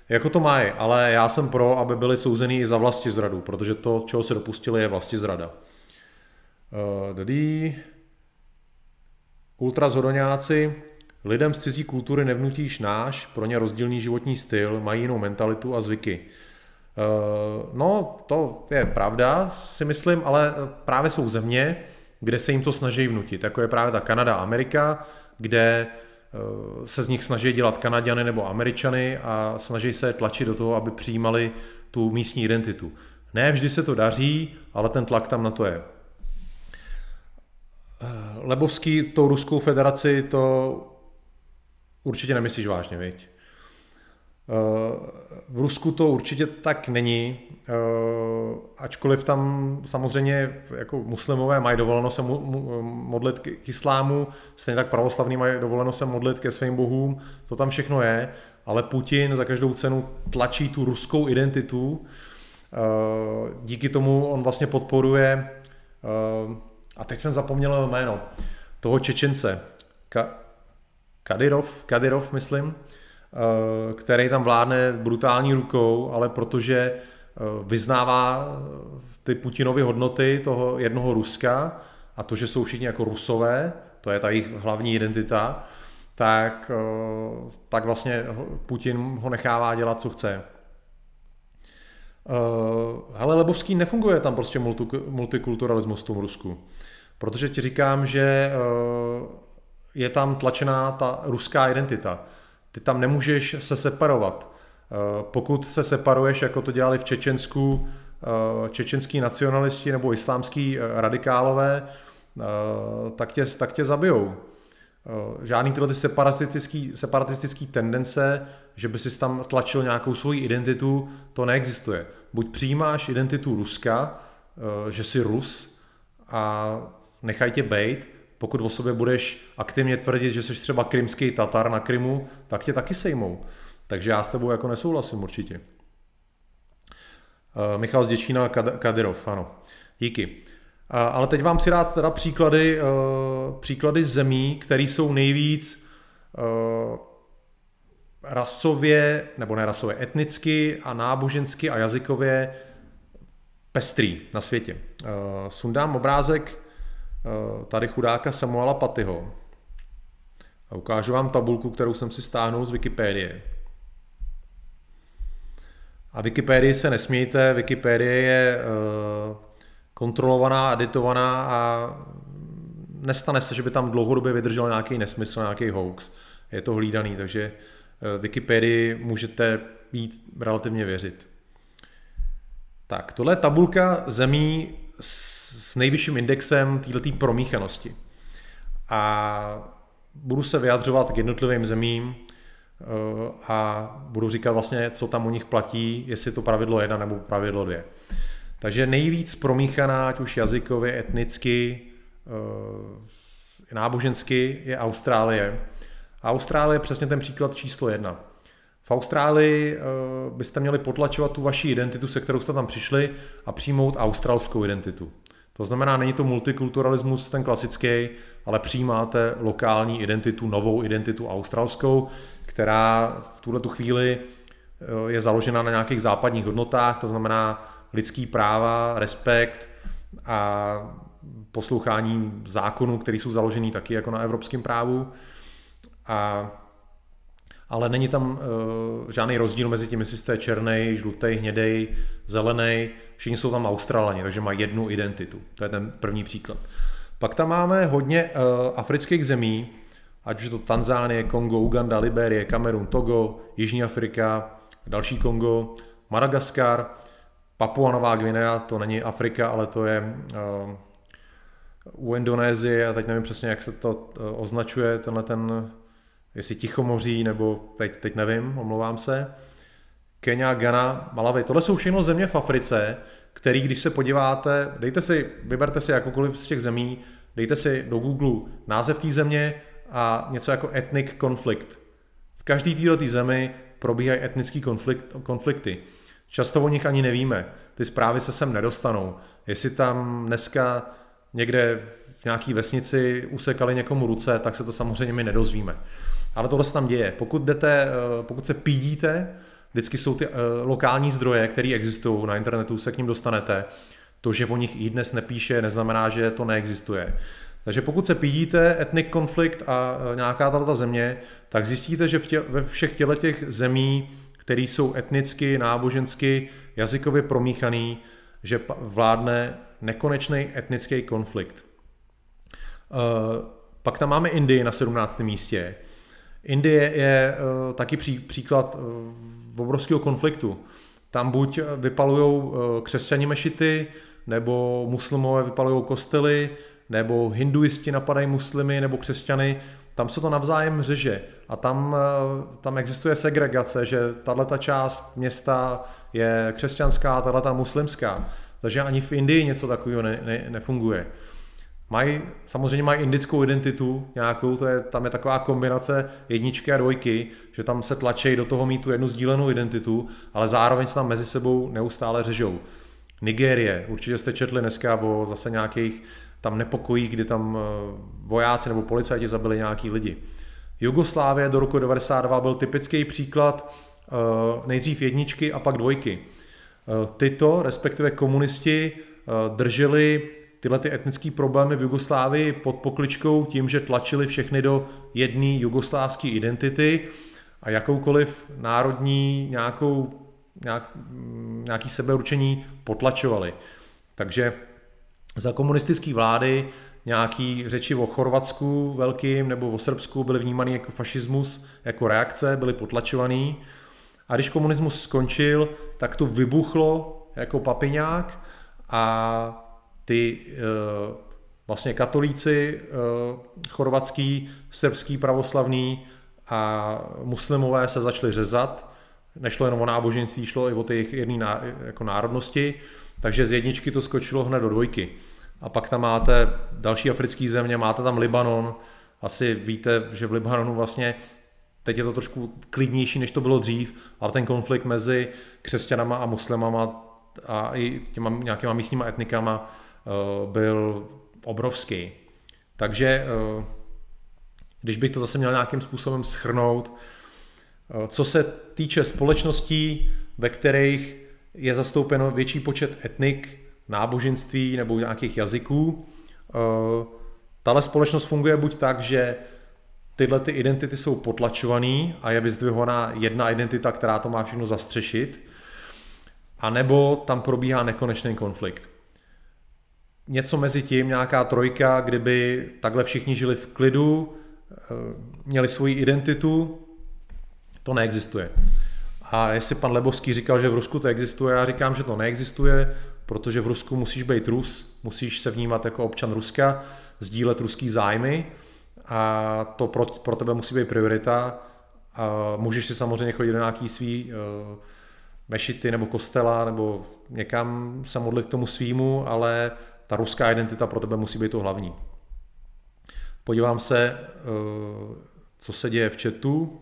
Jako to mají, ale já jsem pro, aby byli souzený i za vlasti zradu, protože to, čeho se dopustili, je vlasti zrada. Uh, Ultrazhodoňáci, lidem z cizí kultury nevnutíš náš, pro ně rozdílný životní styl, mají jinou mentalitu a zvyky. Uh, no, to je pravda, si myslím, ale právě jsou země, kde se jim to snaží vnutit, jako je právě ta Kanada a Amerika, kde Eh, se z nich snaží dělat Kanaděny nebo Američany a snaží se tlačit do toho, aby přijímali tu místní identitu. Ne vždy se to daří, ale ten tlak tam na to je. Eh, Lebovský tou Ruskou federaci to určitě nemyslíš vážně, viď? Eh, v Rusku to určitě tak není, eh, ačkoliv tam samozřejmě jako muslimové mají dovoleno se modlit k islámu, stejně tak pravoslavní mají dovoleno se modlit ke svým bohům, to tam všechno je, ale Putin za každou cenu tlačí tu ruskou identitu, díky tomu on vlastně podporuje, a teď jsem zapomněl jméno, toho Čečence, Kadyrov, Kadyrov myslím, Eh, který tam vládne brutální rukou, ale protože eh, vyznává ty Putinovy hodnoty toho jednoho Ruska a to, že jsou všichni jako Rusové, to je ta jejich hlavní identita, tak, eh, tak vlastně Putin ho nechává dělat, co chce. Hele, Lebovský nefunguje tam prostě multikulturalismus v tom Rusku. Protože ti říkám, že je tam tlačená ta ruská identita. Ty tam nemůžeš se separovat. Pokud se separuješ, jako to dělali v Čečensku, čečenský nacionalisti nebo islámský radikálové, tak tě, tak tě zabijou. Žádný tyhle ty separatistický, separatistický tendence, že by si tam tlačil nějakou svoji identitu, to neexistuje. Buď přijímáš identitu Ruska, že jsi Rus a nechaj tě bejt, pokud o sobě budeš aktivně tvrdit, že jsi třeba krymský Tatar na Krymu, tak tě taky sejmou. Takže já s tebou jako nesouhlasím určitě. Uh, Michal Zděčína Kadyrov, ano. Díky. Uh, ale teď vám si dát teda příklady, uh, příklady zemí, které jsou nejvíc rasově, nebo ne rasově, etnicky a nábožensky a jazykově pestrý na světě. Sundám obrázek Eh, tady chudáka Samuela Patyho. A ukážu vám tabulku, kterou jsem si stáhnul z Wikipédie. A Wikipédii se nesmějte, Wikipédie je uh, kontrolovaná, editovaná a nestane se, že by tam dlouhodobě vydržel nějaký nesmysl, nějaký hoax. Je to hlídaný, takže uh, Wikipedii můžete být relativně věřit. Tak, tohle je tabulka zemí s nejvyšším indexem této promíchanosti. A budu se vyjadřovat k jednotlivým zemím eh, a budu říkat vlastně, co tam u nich platí, jestli to pravidlo jedna nebo pravidlo dvě. Takže nejvíc promíchaná, ať už jazykově, etnicky, eh, nábožensky, je Austrálie. A Austrálie je přesně ten příklad číslo jedna. V Austrálii uh, byste měli potlačovat tu vaši identitu, se kterou jste tam přišli a přijmout australskou identitu. To znamená, není to multikulturalismus ten klasický, ale přijímáte lokální identitu, novou identitu australskou, která v tuhle tu chvíli uh, je založena na nějakých západních hodnotách, to znamená lidský práva, respekt a poslouchání zákonů, které jsou založený taky jako na evropském právu. A ale není tam uh, žádný rozdíl mezi tím, jestli jste černý, žlutý, hnědej, zelený. Všichni jsou tam Australani, takže mají jednu identitu. To je ten první příklad. Pak tam máme hodně uh, afrických zemí, ať už je to Tanzánie, Kongo, Uganda, Liberie, Kamerun, Togo, Jižní Afrika, další Kongo, Madagaskar, Papua Nová Guinea, to není Afrika, ale to je uh, u Indonésie, a teď nevím přesně, jak se to uh, označuje, tenhle ten jestli Tichomoří, nebo teď, teď nevím, omlouvám se. Kenia, Ghana, Malawi, tohle jsou všechno země v Africe, který, když se podíváte, dejte si, vyberte si jakoukoliv z těch zemí, dejte si do Google název té země a něco jako ethnic conflict. V každé této zemi probíhají etnické konflikt, konflikty. Často o nich ani nevíme. Ty zprávy se sem nedostanou. Jestli tam dneska někde v nějaké vesnici usekali někomu ruce, tak se to samozřejmě my nedozvíme. Ale tohle se tam děje. Pokud, jdete, eh, pokud se pídíte, vždycky jsou ty eh, lokální zdroje, které existují na internetu, se k ním dostanete. To, že o nich i dnes nepíše, neznamená, že to neexistuje. Takže pokud se pídíte etnik konflikt a eh, nějaká tato země, tak zjistíte, že v tě, ve všech těle těch zemí, které jsou etnicky, nábožensky, jazykově promíchaný, že vládne nekonečný etnický konflikt. Pak tam máme Indii na 17. místě, Indie je taky pří, příklad obrovského konfliktu. Tam buď vypalují uh, křesťani mešity, nebo muslimové vypalují kostely, nebo hinduisti napadají muslimy nebo křesťany. Tam se to navzájem řeže a tam, tam existuje segregace, že tato část města je křesťanská, tato muslimská. Takže ani v Indii něco takového ne, ne, nefunguje. Mají, samozřejmě mají indickou identitu nějakou, to je, tam je taková kombinace jedničky a dvojky, že tam se tlačí do toho mít tu jednu sdílenou identitu, ale zároveň se tam mezi sebou neustále řežou. Nigérie, určitě jste četli dneska o zase nějakých tam nepokojí, kdy tam eh, vojáci nebo policajti zabili nějaký lidi. Jugoslávie do roku 92 byl typický příklad eh, nejdřív jedničky a pak dvojky. Eh, tyto, respektive komunisti, drželi tyhle ty etnické problémy v Jugoslávii pod pokličkou tím, že tlačili všechny do jedné jugoslávské identity a jakoukoliv národní nějakou, nějak, nějaký sebeurčení potlačovali. Takže za komunistické vlády nějaký řeči o Chorvatsku velkým nebo o Srbsku byly vnímány jako fašismus, jako reakce, byly potlačovaný A když komunismus skončil, tak to vybuchlo jako papiňák a ty uh, vlastně katolíci uh, chorvatský, srbský pravoslavný a muslimové se začali řezat. Nešlo jenom o náboženství, šlo i o ty jejich jedné jako národnosti. Takže z jedničky to skočilo hned do dvojky. A pak tam máte další africké země, máte tam Libanon. Asi víte, že v Libanonu vlastně teď je to trošku klidnější, než to bylo dřív, ale ten konflikt mezi křesťanama a muslimama a i těma nějakýma místníma etnikama uh, byl obrovský. Takže uh, když bych to zase měl nějakým způsobem schrnout, uh, co se týče společností, ve kterých je zastoupeno větší počet etnik, náboženství nebo nějakých jazyků. Eh, tahle společnost funguje buď tak, že tyhle ty identity jsou potlačované a je vyzdvihovaná jedna identita, která to má všechno zastřešit, a nebo tam probíhá nekonečný konflikt. Něco mezi tím, nějaká trojka, kdyby takhle všichni žili v klidu, eh, měli svoji identitu, to neexistuje. A jestli pan Lebovský říkal, že v Rusku to existuje, já říkám, že to neexistuje, protože v Rusku musíš být Rus, musíš se vnímat jako občan Ruska, sdílet ruský zájmy a to pro, pro tebe musí být priorita. A můžeš si samozřejmě chodit do nějaký svý uh, mešity nebo kostela nebo někam se modlit tomu svýmu, ale ta ruská identita pro tebe musí být to hlavní. Podívám se, uh, co se děje v chatu.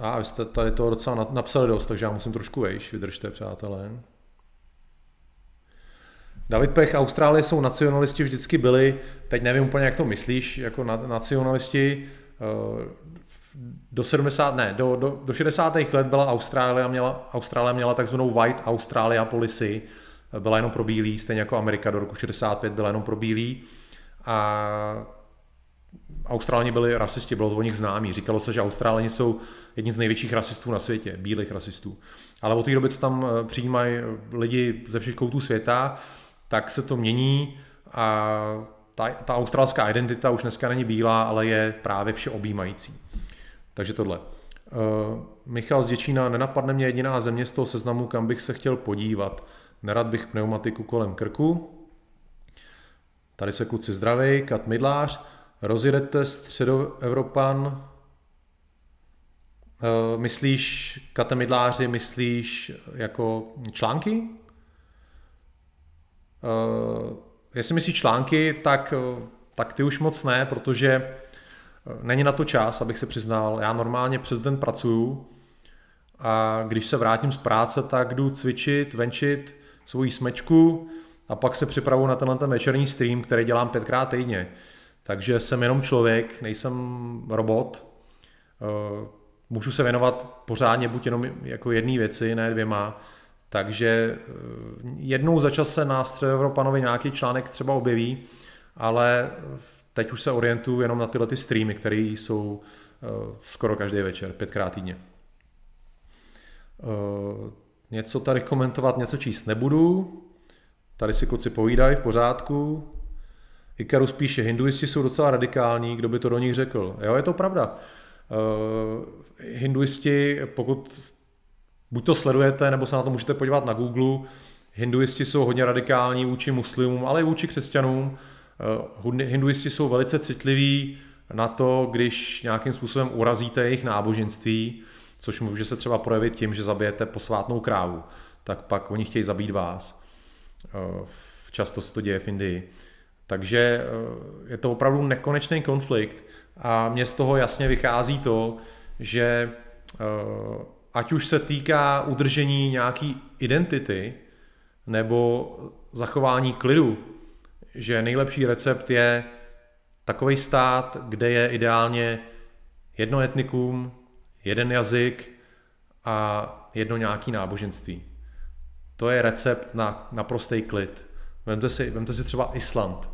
A vy jste tady to docela napsali dost, takže já musím trošku vejš, vydržte, přátelé. David Pech, Austrálie jsou nacionalisti, vždycky byli, teď nevím úplně, jak to myslíš, jako na, nacionalisti, eh, do 70, ne, do, do, do 60. let byla Austrálie, měla, Austrálie měla takzvanou White Australia Policy, byla jenom pro bílý, stejně jako Amerika do roku 65 byla jenom pro bílý. A Austrálani byli rasisti, bylo to o nich známý. Říkalo se, že Austrálani jsou jedni z největších rasistů na světě, bílých rasistů. Ale od té doby, co tam eh, přijímají lidi ze všech koutů světa, tak se to mění a ta, ta australská identita už dneska není bílá, ale je právě všeobjímající. Takže tohle. Uh, Michal z Děčína, nenapadne mě jediná země z toho seznamu, kam bych se chtěl podívat. Nerad bych pneumatiku kolem krku. Tady se kluci zdraví, Kat Midlář. Rozjedete středoevropan, eh, myslíš katemidláři, myslíš jako články? Eh, jestli myslíš články, tak, eh, tak ty už moc ne, protože není na to čas, abych se přiznal. Já normálně přes den pracuju a když se vrátím z práce, tak jdu cvičit, venčit svoji smečku a pak se připravu na tenhle ten večerní stream, který dělám pětkrát týdně. Takže jsem jenom člověk, nejsem robot. Eh, můžu se věnovat pořádně buď jenom jako jedné věci, ne dvěma. Takže eh, jednou za čas se na Středoevropanovi nějaký článek třeba objeví, ale teď už se orientuju jenom na tyhle ty streamy, které jsou eh, skoro každý večer, pětkrát týdně. Něco tady komentovat, něco číst nebudu. Tady si kluci povídají v pořádku. Ikarus píše, hinduisti jsou docela radikální, kdo by to do nich řekl. Jo, je to pravda. Uh, hinduisti, pokud buď to sledujete, nebo se na to můžete podívat na Google, hinduisti jsou hodně radikální vůči muslimům, ale i vůči křesťanům. Uh, hinduisti jsou velice citliví na to, když nějakým způsobem urazíte jejich náboženství, což může se třeba projevit tím, že zabijete posvátnou krávu, tak pak oni chtějí zabít vás. Uh, často se to děje v Indii. Takže eh, je to opravdu nekonečný konflikt a mně z toho jasně vychází to, že eh, ať už se týká udržení nějaký identity nebo zachování klidu, že nejlepší recept je takový stát, kde je ideálně jedno etnikum, jeden jazyk a jedno nějaký náboženství. To je recept na naprostý klid. Vemte si, vemte si třeba Island.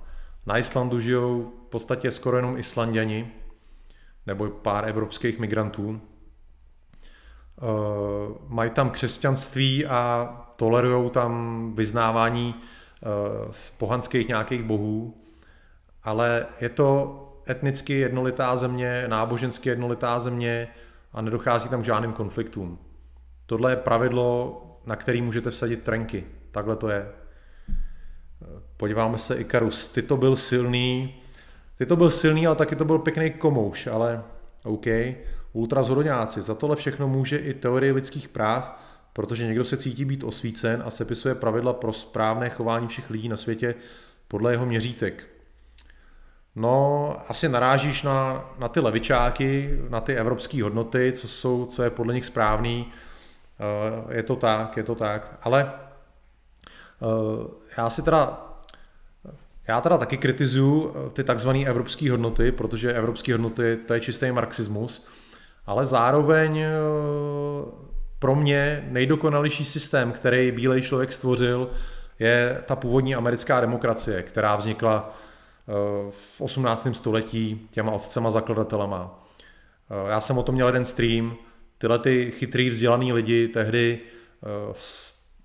Na Islandu žijou v podstatě skoro jenom Islanděni nebo pár evropských migrantů. Uh, mají tam křesťanství a tolerují tam vyznávání uh, pohanských nějakých bohů, ale je to etnicky jednolitá země, nábožensky jednolitá země a nedochází tam k žádným konfliktům. Tohle je pravidlo, na který můžete vsadit trenky. Takhle to je. Podíváme se Ikarus. Ty to byl silný, ty to byl silný, ale taky to byl pěkný komouš, ale OK. Ultrazhodoňáci. Za tohle všechno může i teorie lidských práv, protože někdo se cítí být osvícen a sepisuje pravidla pro správné chování všech lidí na světě podle jeho měřítek. No, asi narážíš na, na ty levičáky, na ty evropské hodnoty, co, jsou, co je podle nich správný. Eh, je to tak, je to tak. Ale eh, já si teda já teda taky kritizuju eh, ty takzvané evropské hodnoty, protože evropské hodnoty to je čistý marxismus, ale zároveň pro mě nejdokonalější systém, který bílej člověk stvořil, je ta původní americká demokracie, která vznikla v 18. století těma otcema zakladatelema. Já jsem o tom měl jeden stream, tyhle ty chytrý vzdělaný lidi tehdy eh,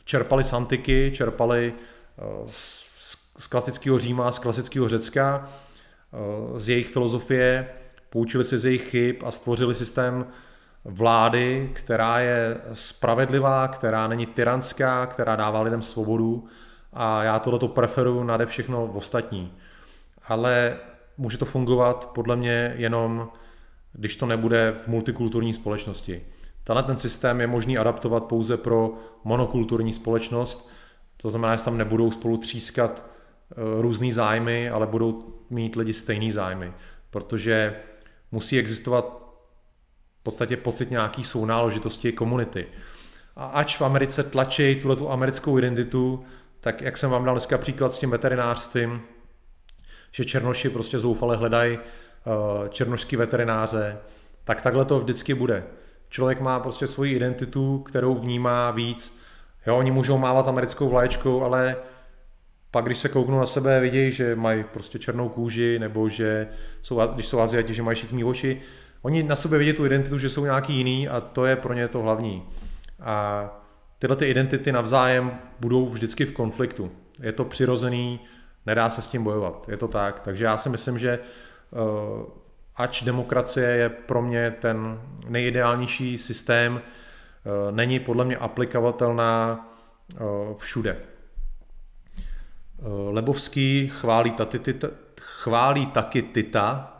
čerpali z antiky, čerpali eh, z klasického Říma, z klasického Řecka, eh, z jejich filozofie, poučili se z jejich chyb a stvořili systém vlády, která je spravedlivá, která není tyranská, která dává lidem svobodu a já tohleto preferuju nade všechno ostatní. Ale může to fungovat podle mě jenom když to nebude v multikulturní společnosti. Tenhle ten systém je možný adaptovat pouze pro monokulturní společnost, to znamená, že tam nebudou spolu třískat eh, různý zájmy, ale budou mít lidi stejný zájmy, protože musí existovat v podstatě pocit nějaký sounáležitosti komunity. A ač v Americe tlačí tuhle tu americkou identitu, tak jak jsem vám dal dneska příklad s tím veterinářstvím, že černoši prostě zoufale hledají Eh, černožský veterináře, tak takhle to vždycky bude. Člověk má prostě svoji identitu, kterou vnímá víc. Jo, oni můžou mávat americkou vlaječkou, ale pak, když se kouknou na sebe, vidějí, že mají prostě černou kůži, nebo že jsou, když jsou Aziati, že mají šikmý oči. Oni na sebe vidí tu identitu, že jsou nějaký jiný a to je pro ně to hlavní. A tyhle ty identity navzájem budou vždycky v konfliktu. Je to přirozený, nedá se s tím bojovat. Je to tak. Takže já si myslím, že Eh, ač demokracie je pro mě ten nejideálnější systém, eh, není podle mě aplikovatelná eh, všude. Lebovský chválí, taty, tita, chválí taky Tita,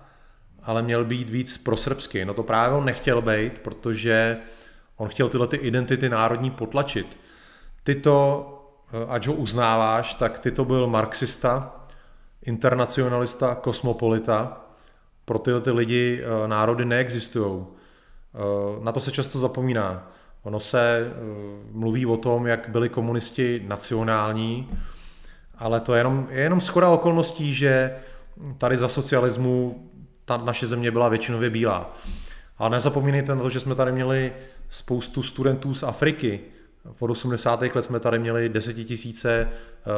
ale měl být víc pro srbsky. No to právě on nechtěl být, protože on chtěl tyhle ty identity národní potlačit. Tyto, ať ho uznáváš, tak Tyto byl marxista, internacionalista, kosmopolita. Pro tyhle ty lidi eh, národy neexistují. Eh, na to se často zapomíná. Ono se eh, mluví o tom, jak byli komunisti nacionální, ale to je jenom, je jenom schoda okolností, že tady za socialismu ta naše země byla většinově bílá. Ale nezapomínejte na to, že jsme tady měli spoustu studentů z Afriky. V 80. let jsme tady měli desetitisíce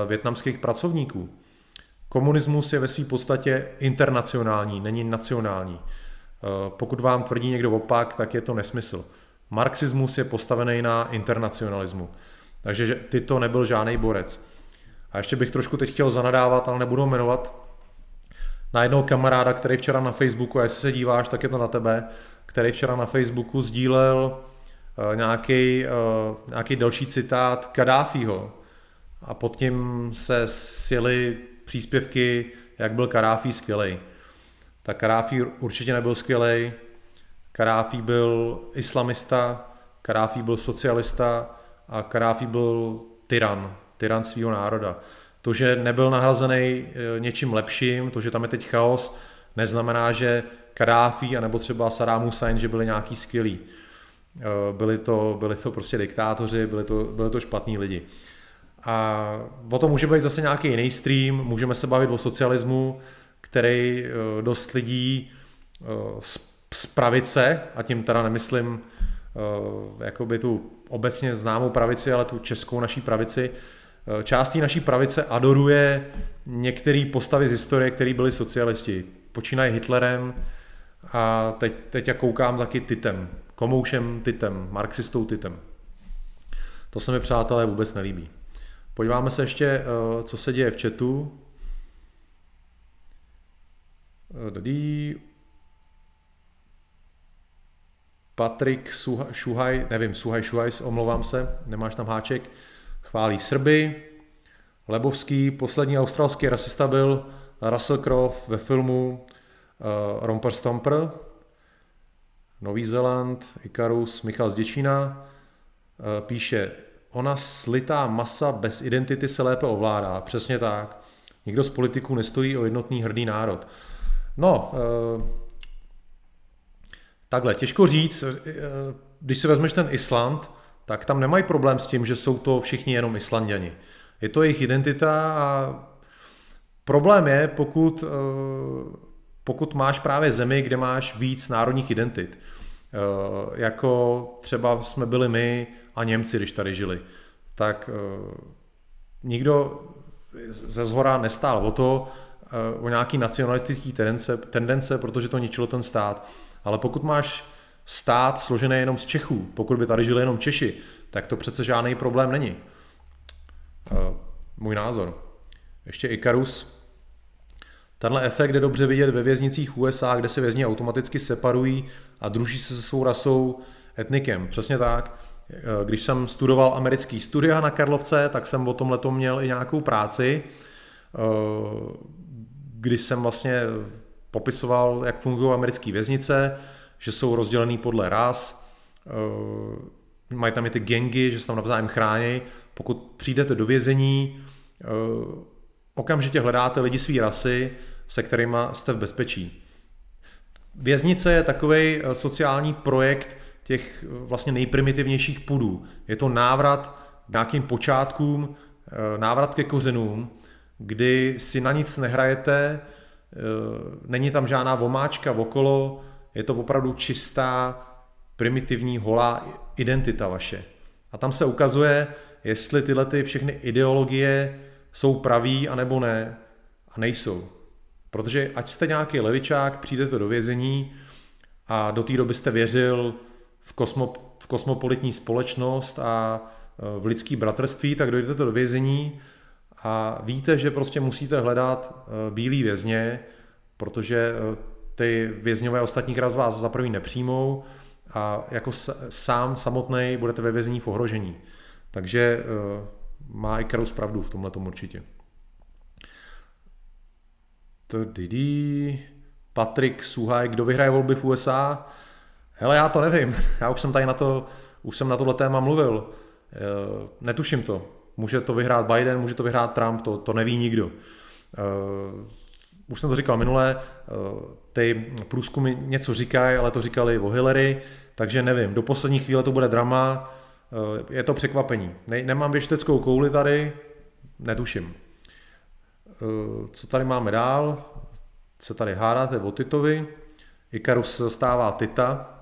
větnamských pracovníků. Komunismus je ve své podstatě internacionální, není nacionální. Eh, pokud vám tvrdí někdo opak, tak je to nesmysl. Marxismus je postavený na internacionalismu. Takže tyto nebyl žádný borec. A ještě bych trošku teď chtěl zanadávat, ale nebudu jmenovat, na jednoho kamaráda, který včera na Facebooku, a jestli se díváš, tak je to na tebe, který včera na Facebooku sdílel nějaký, uh, nějaký další citát Kadáfího. A pod tím se sjeli příspěvky, jak byl Karáfí skvělý. Tak Karáfí určitě nebyl skvělý. Karáfí byl islamista, Karáfí byl socialista a Karáfí byl tyran, tyran svého národa. To, že nebyl nahrazený e, něčím lepším, to, že tam je teď chaos, neznamená, že Karáfí anebo třeba Saddam Hussein, že byli nějaký skvělí. E, byli to, byli to prostě diktátoři, byli to, byli to špatní lidi. A o tom může být zase nějaký jiný stream, můžeme se bavit o socialismu, který eh, dost lidí eh, z pravice, a tím teda nemyslím eh, jakoby tu obecně známou pravici, ale tu českou naší pravici, část té naší pravice adoruje některé postavy z historie, které byly socialisti. Počínají Hitlerem a teď, teď já koukám taky Titem, komoušem Titem, marxistou Titem. To se mi, přátelé, vůbec nelíbí. Podíváme se ještě, eh, co se děje v chatu. Dadí. Patrik Šuhaj, nevím, Suhaj Šuhaj, omlouvám se, nemáš tam háček, chválí Srby. Lebovský, poslední australský rasista byl Russell Crowe ve filmu uh, Romper Stomper. Nový Zéland, Ikarus, Michal z Děčína uh, píše, ona slitá masa bez identity se lépe ovládá. Přesně tak. Nikdo z politiků nestojí o jednotný hrdý národ. No, uh, takhle, těžko říct, když si vezmeš ten Island, tak tam nemají problém s tím, že jsou to všichni jenom Islanděni. Je to jejich identita a problém je, pokud, eh, pokud máš právě zemi, kde máš víc národních identit. Eh, jako třeba jsme byli my a Němci, když tady žili. Tak eh, nikdo ze zhora nestál o to, o nějaký nacionalistický tendence, tendence, protože to ničilo ten stát. Ale pokud máš stát složený jenom z Čechů, pokud by tady žili jenom Češi, tak to přece žádný problém není. Eh, můj názor. Ještě Icarus. Tenhle efekt je dobře vidět ve věznicích USA, kde se vězni automaticky separují a druží se se svou rasou etnikem. Přesně tak. Eh, když jsem studoval americký studia na Karlovce, tak jsem o tomhle měl i nějakou práci, eh, kdy jsem vlastně popisoval, jak fungují americké věznice, že jsou rozdělený podle ras, mají tam i ty gengy, že se tam navzájem chrání. Pokud přijdete do vězení, eh, okamžitě hledáte lidi své rasy, se kterými jste v bezpečí. Věznice je takový eh, sociální projekt těch eh, vlastně nejprimitivnějších půdů. Je to návrat k nějakým počátkům, návrat ke kořenům, kdy si na nic nehrajete, není tam žádná vomáčka okolo, je to opravdu čistá, primitivní, holá identita vaše. A tam se ukazuje, jestli tyhle ty všechny ideologie jsou praví anebo ne. A nejsou. Protože ať jste nějaký levičák, přijdete do vězení a do té doby jste věřil v, kosmo, v kosmopolitní společnost a e, v lidský bratrství, tak dojdete do vězení a víte, že prostě musíte hledat e, bílý vězně, protože e, ty vězňové ostatní krát vás za první nepřijmou a jako sám samotný budete ve vězení v ohrožení. Takže má i Karus pravdu v tomhle tom určitě. Patrik Suhaj, kdo vyhraje volby v USA? Hele, já to nevím. Já už jsem tady na to, už jsem na tohle téma mluvil. Uh, netuším to. Může to vyhrát Biden, může to vyhrát Trump, to, to neví nikdo. Uh, už jsem to říkal minule, ty průzkumy něco říkají, ale to říkali o Hillary, takže nevím, do poslední chvíle to bude drama, eh, je to překvapení. Ne, nemám věšteckou kouli tady, netuším. Eh, co tady máme dál? Co tady hádáte o Titovi? Ikarus zastává Tita,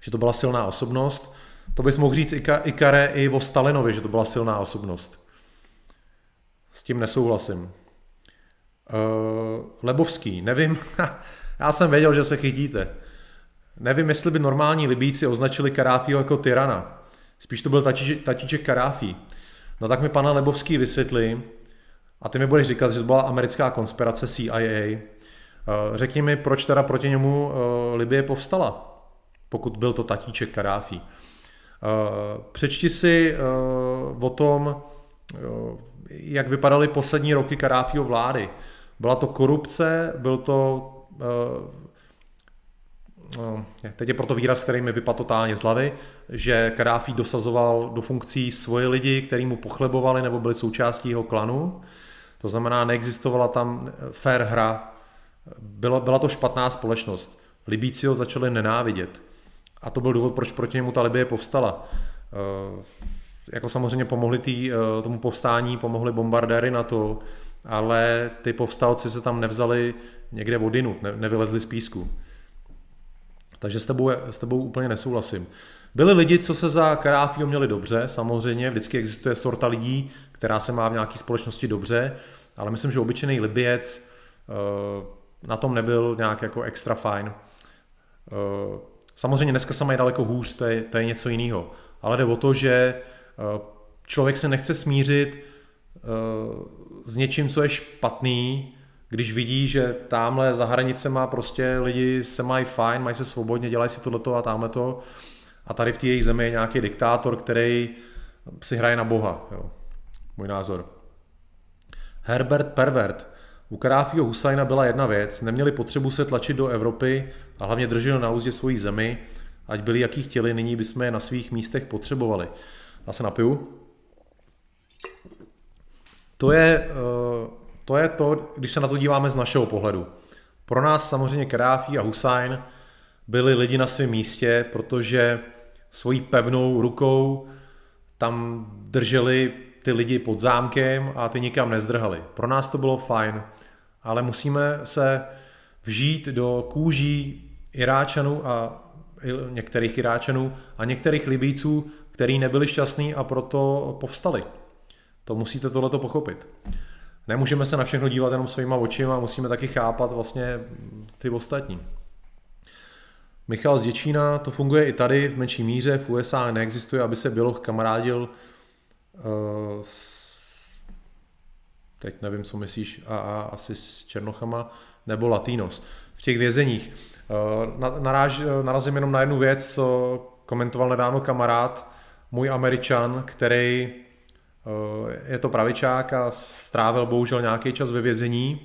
že to byla silná osobnost. To bys mohl říct Ikare i o Stalinovi, že to byla silná osobnost. S tím nesouhlasím. Uh, Lebovský, nevím, já jsem věděl, že se chytíte. Nevím, jestli by normální Libíci označili Karáfího jako tyrana. Spíš to byl tatíček, tatíček Karáfí. No tak mi pana Lebovský vysvětli, a ty mi budeš říkat, že to byla americká konspirace CIA. Eh, řekni mi, proč teda proti němu eh, Libie povstala, pokud byl to tatíček Karáfí. Přečti si o tom, jak vypadaly poslední roky Karáfího vlády. Byla to korupce, byl to teď je proto výraz, který mi vypadl totálně z hlavy, že Kadáfi dosazoval do funkcí svoje lidi, který mu pochlebovali nebo byli součástí jeho klanu. To znamená, neexistovala tam fair hra. Byla, byla to špatná společnost. Libíci ho začali nenávidět. A to byl důvod, proč proti němu ta Libie povstala. E, jako samozřejmě pomohli tý, e, tomu povstání, pomohli bombardéry na to, ale ty povstalci se tam nevzali někde vodinu, ne, nevylezli z písku. Takže s tebou, s tebou úplně nesouhlasím. Byli lidi, co se za Karáfího měli dobře, samozřejmě, vždycky existuje sorta lidí, která se má v nějaké společnosti dobře, ale myslím, že obyčejný Libiec uh, na tom nebyl nějak jako extra fajn. Uh, samozřejmě dneska se mají daleko hůř, to je, to je něco jiného. Ale jde o to, že uh, člověk se nechce smířit s něčím, co je špatný, když vidí, že tamhle za hranicema prostě lidi se mají fajn, mají se svobodně, dělají si tohleto a tamhle to, a tady v té jejich zemi je nějaký diktátor, který si hraje na boha. Jo. Můj názor. Herbert Pervert. U Karáfího Husajna byla jedna věc, neměli potřebu se tlačit do Evropy a hlavně drželi na úzdě svojí zemi, ať byli jaký chtěli, nyní bychom je na svých místech potřebovali. Já se napiju. To je, eh, to je to, když se na to díváme z našeho pohledu. Pro nás samozřejmě Karáfí a Husajn byli lidi na svém místě, protože svojí pevnou rukou tam drželi ty lidi pod zámkem a ty nikam nezdrhali. Pro nás to bylo fajn, ale musíme se vžít do kůží Iráčanů a některých Iráčanů a některých Libíců, který nebyli šťastní a proto povstali. To musíte tohleto pochopit. Nemůžeme se na všechno dívat jenom svýma očima, musíme taky chápat vlastně ty ostatní. Michal z Děčína, to funguje i tady v menší míře, v USA neexistuje, aby se Běloch kamarádil uh, teď nevím, co myslíš, a, a asi s Černochama, nebo Latinos. V těch vězeních. Uh, naráž, narazím jenom na jednu věc, co komentoval nedávno kamarád, můj američan, který je to pravičák a strávil bohužel nějaký čas ve vězení.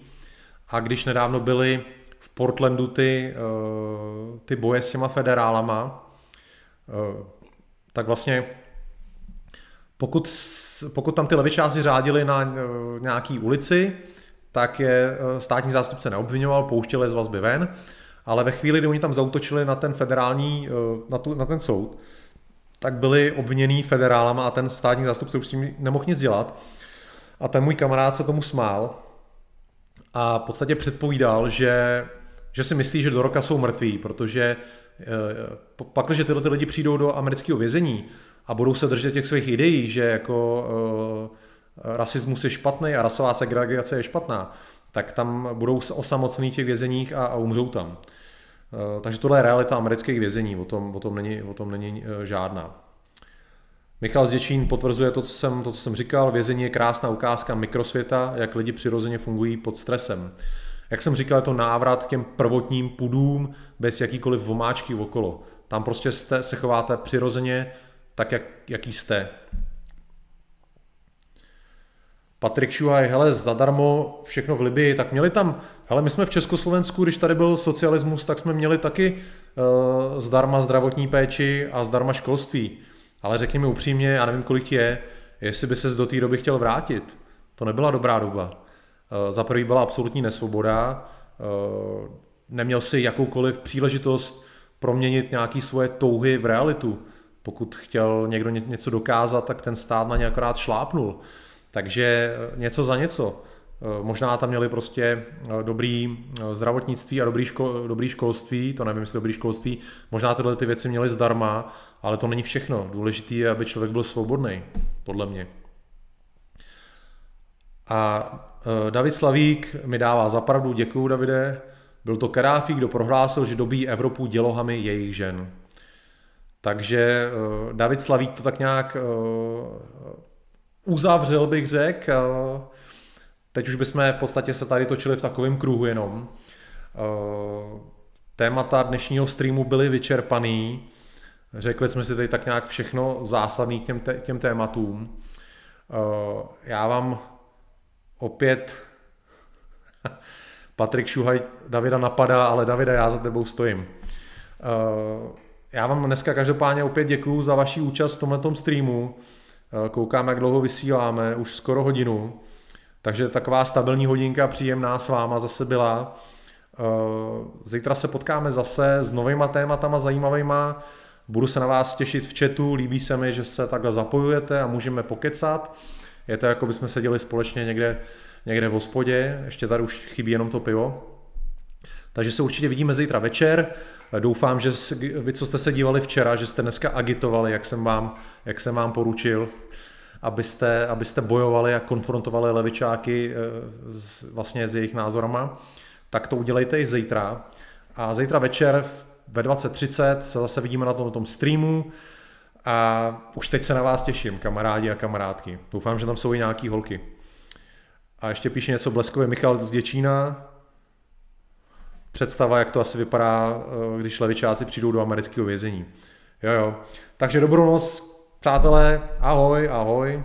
A když nedávno byli v Portlandu ty, eh, ty boje s těma federálama, eh, tak vlastně pokud, pokud tam ty levičáci řádili na eh, nějaký ulici, tak je státní zástupce neobvinoval, pouštěl je z vazby ven, ale ve chvíli, kdy oni tam zautočili na ten federální, na, tu, na ten soud, tak byli obvinění federálama a ten státní zástupce už s tím nemohl nic dělat. A ten můj kamarád se tomu smál a v podstatě předpovídal, že, že si myslí, že do roka jsou mrtví, protože eh, pak, když tyhle ty lidi přijdou do amerického vězení a budou se držet těch svých ideí, že jako uh, rasismus je špatný a rasová segregace je špatná, tak tam budou osamocení v těch vězeních a, a umřou tam. Uh, takže tohle je realita amerických vězení, o tom, o tom není, o tom není uh, žádná. Michal Zděčín potvrzuje to co, jsem, to, co jsem říkal. Vězení je krásná ukázka mikrosvěta, jak lidi přirozeně fungují pod stresem. Jak jsem říkal, je to návrat k těm prvotním pudům bez jakýkoliv vomáčky okolo. Tam prostě jste, se chováte přirozeně tak, jak, jaký jste. Patrik Šuhaj, hele, zadarmo všechno v Libii, tak měli tam, hele, my jsme v Československu, když tady byl socialismus, tak jsme měli taky uh, zdarma zdravotní péči a zdarma školství. Ale řekni mi upřímně, já nevím, kolik je, jestli by se do té doby chtěl vrátit. To nebyla dobrá doba. Eh, za prvý byla absolutní nesvoboda, eh, neměl si jakoukoliv příležitost proměnit nějaké svoje touhy v realitu. Pokud chtěl někdo něco dokázat, tak ten stát na ně akorát šlápnul. Takže něco za něco. Možná tam měli prostě dobrý zdravotnictví a dobrý, ško, dobrý školství, to nevím, jestli dobrý školství, možná tyhle ty věci měli zdarma, ale to není všechno. Důležité je, aby člověk byl svobodný, podle mě. A David Slavík mi dává zapravdu, děkuju Davide, byl to Karáfí, kdo prohlásil, že dobí Evropu dělohami jejich žen. Takže David Slavík to tak nějak uzavřel, bych řekl. Teď už bychom v podstatě se tady točili v takovém kruhu jenom. Témata dnešního streamu byly vyčerpaný. Řekli jsme si tady tak nějak všechno zásadný k těm, těm tématům. Já vám opět Patrik Šuhaj Davida napadá, ale Davida, já za tebou stojím. Já vám dneska každopádně opět děkuju za vaši účast v tomto streamu. Koukám, jak dlouho vysíláme, už skoro hodinu. Takže taková stabilní hodinka příjemná s váma zase byla. Zítra se potkáme zase s novýma tématama zajímavýma. Budu se na vás těšit v chatu, líbí se mi, že se takhle zapojujete a můžeme pokecat. Je to jako bychom seděli společně někde, někde v hospodě, ještě tady už chybí jenom to pivo. Takže se určitě vidíme zítra večer. Doufám, že vy, co jste se dívali včera, že jste dneska agitovali, jak jsem vám, jak jsem vám poručil, abyste, abyste bojovali a konfrontovali levičáky eh, vlastně s jejich názorama, tak to udělejte i zítra. A zítra večer ve 20.30 se zase vidíme na tom, tom streamu a už teď se na vás těším, kamarádi a kamarádky. Doufám, že tam jsou i nějaký holky. A ještě píše něco bleskově Michal z Děčína. Představa, jak to asi vypadá, eh, když levičáci přijdou do amerického vězení. Jo, jo. Takže dobrou noc, přátelé. Ahoj, ahoj.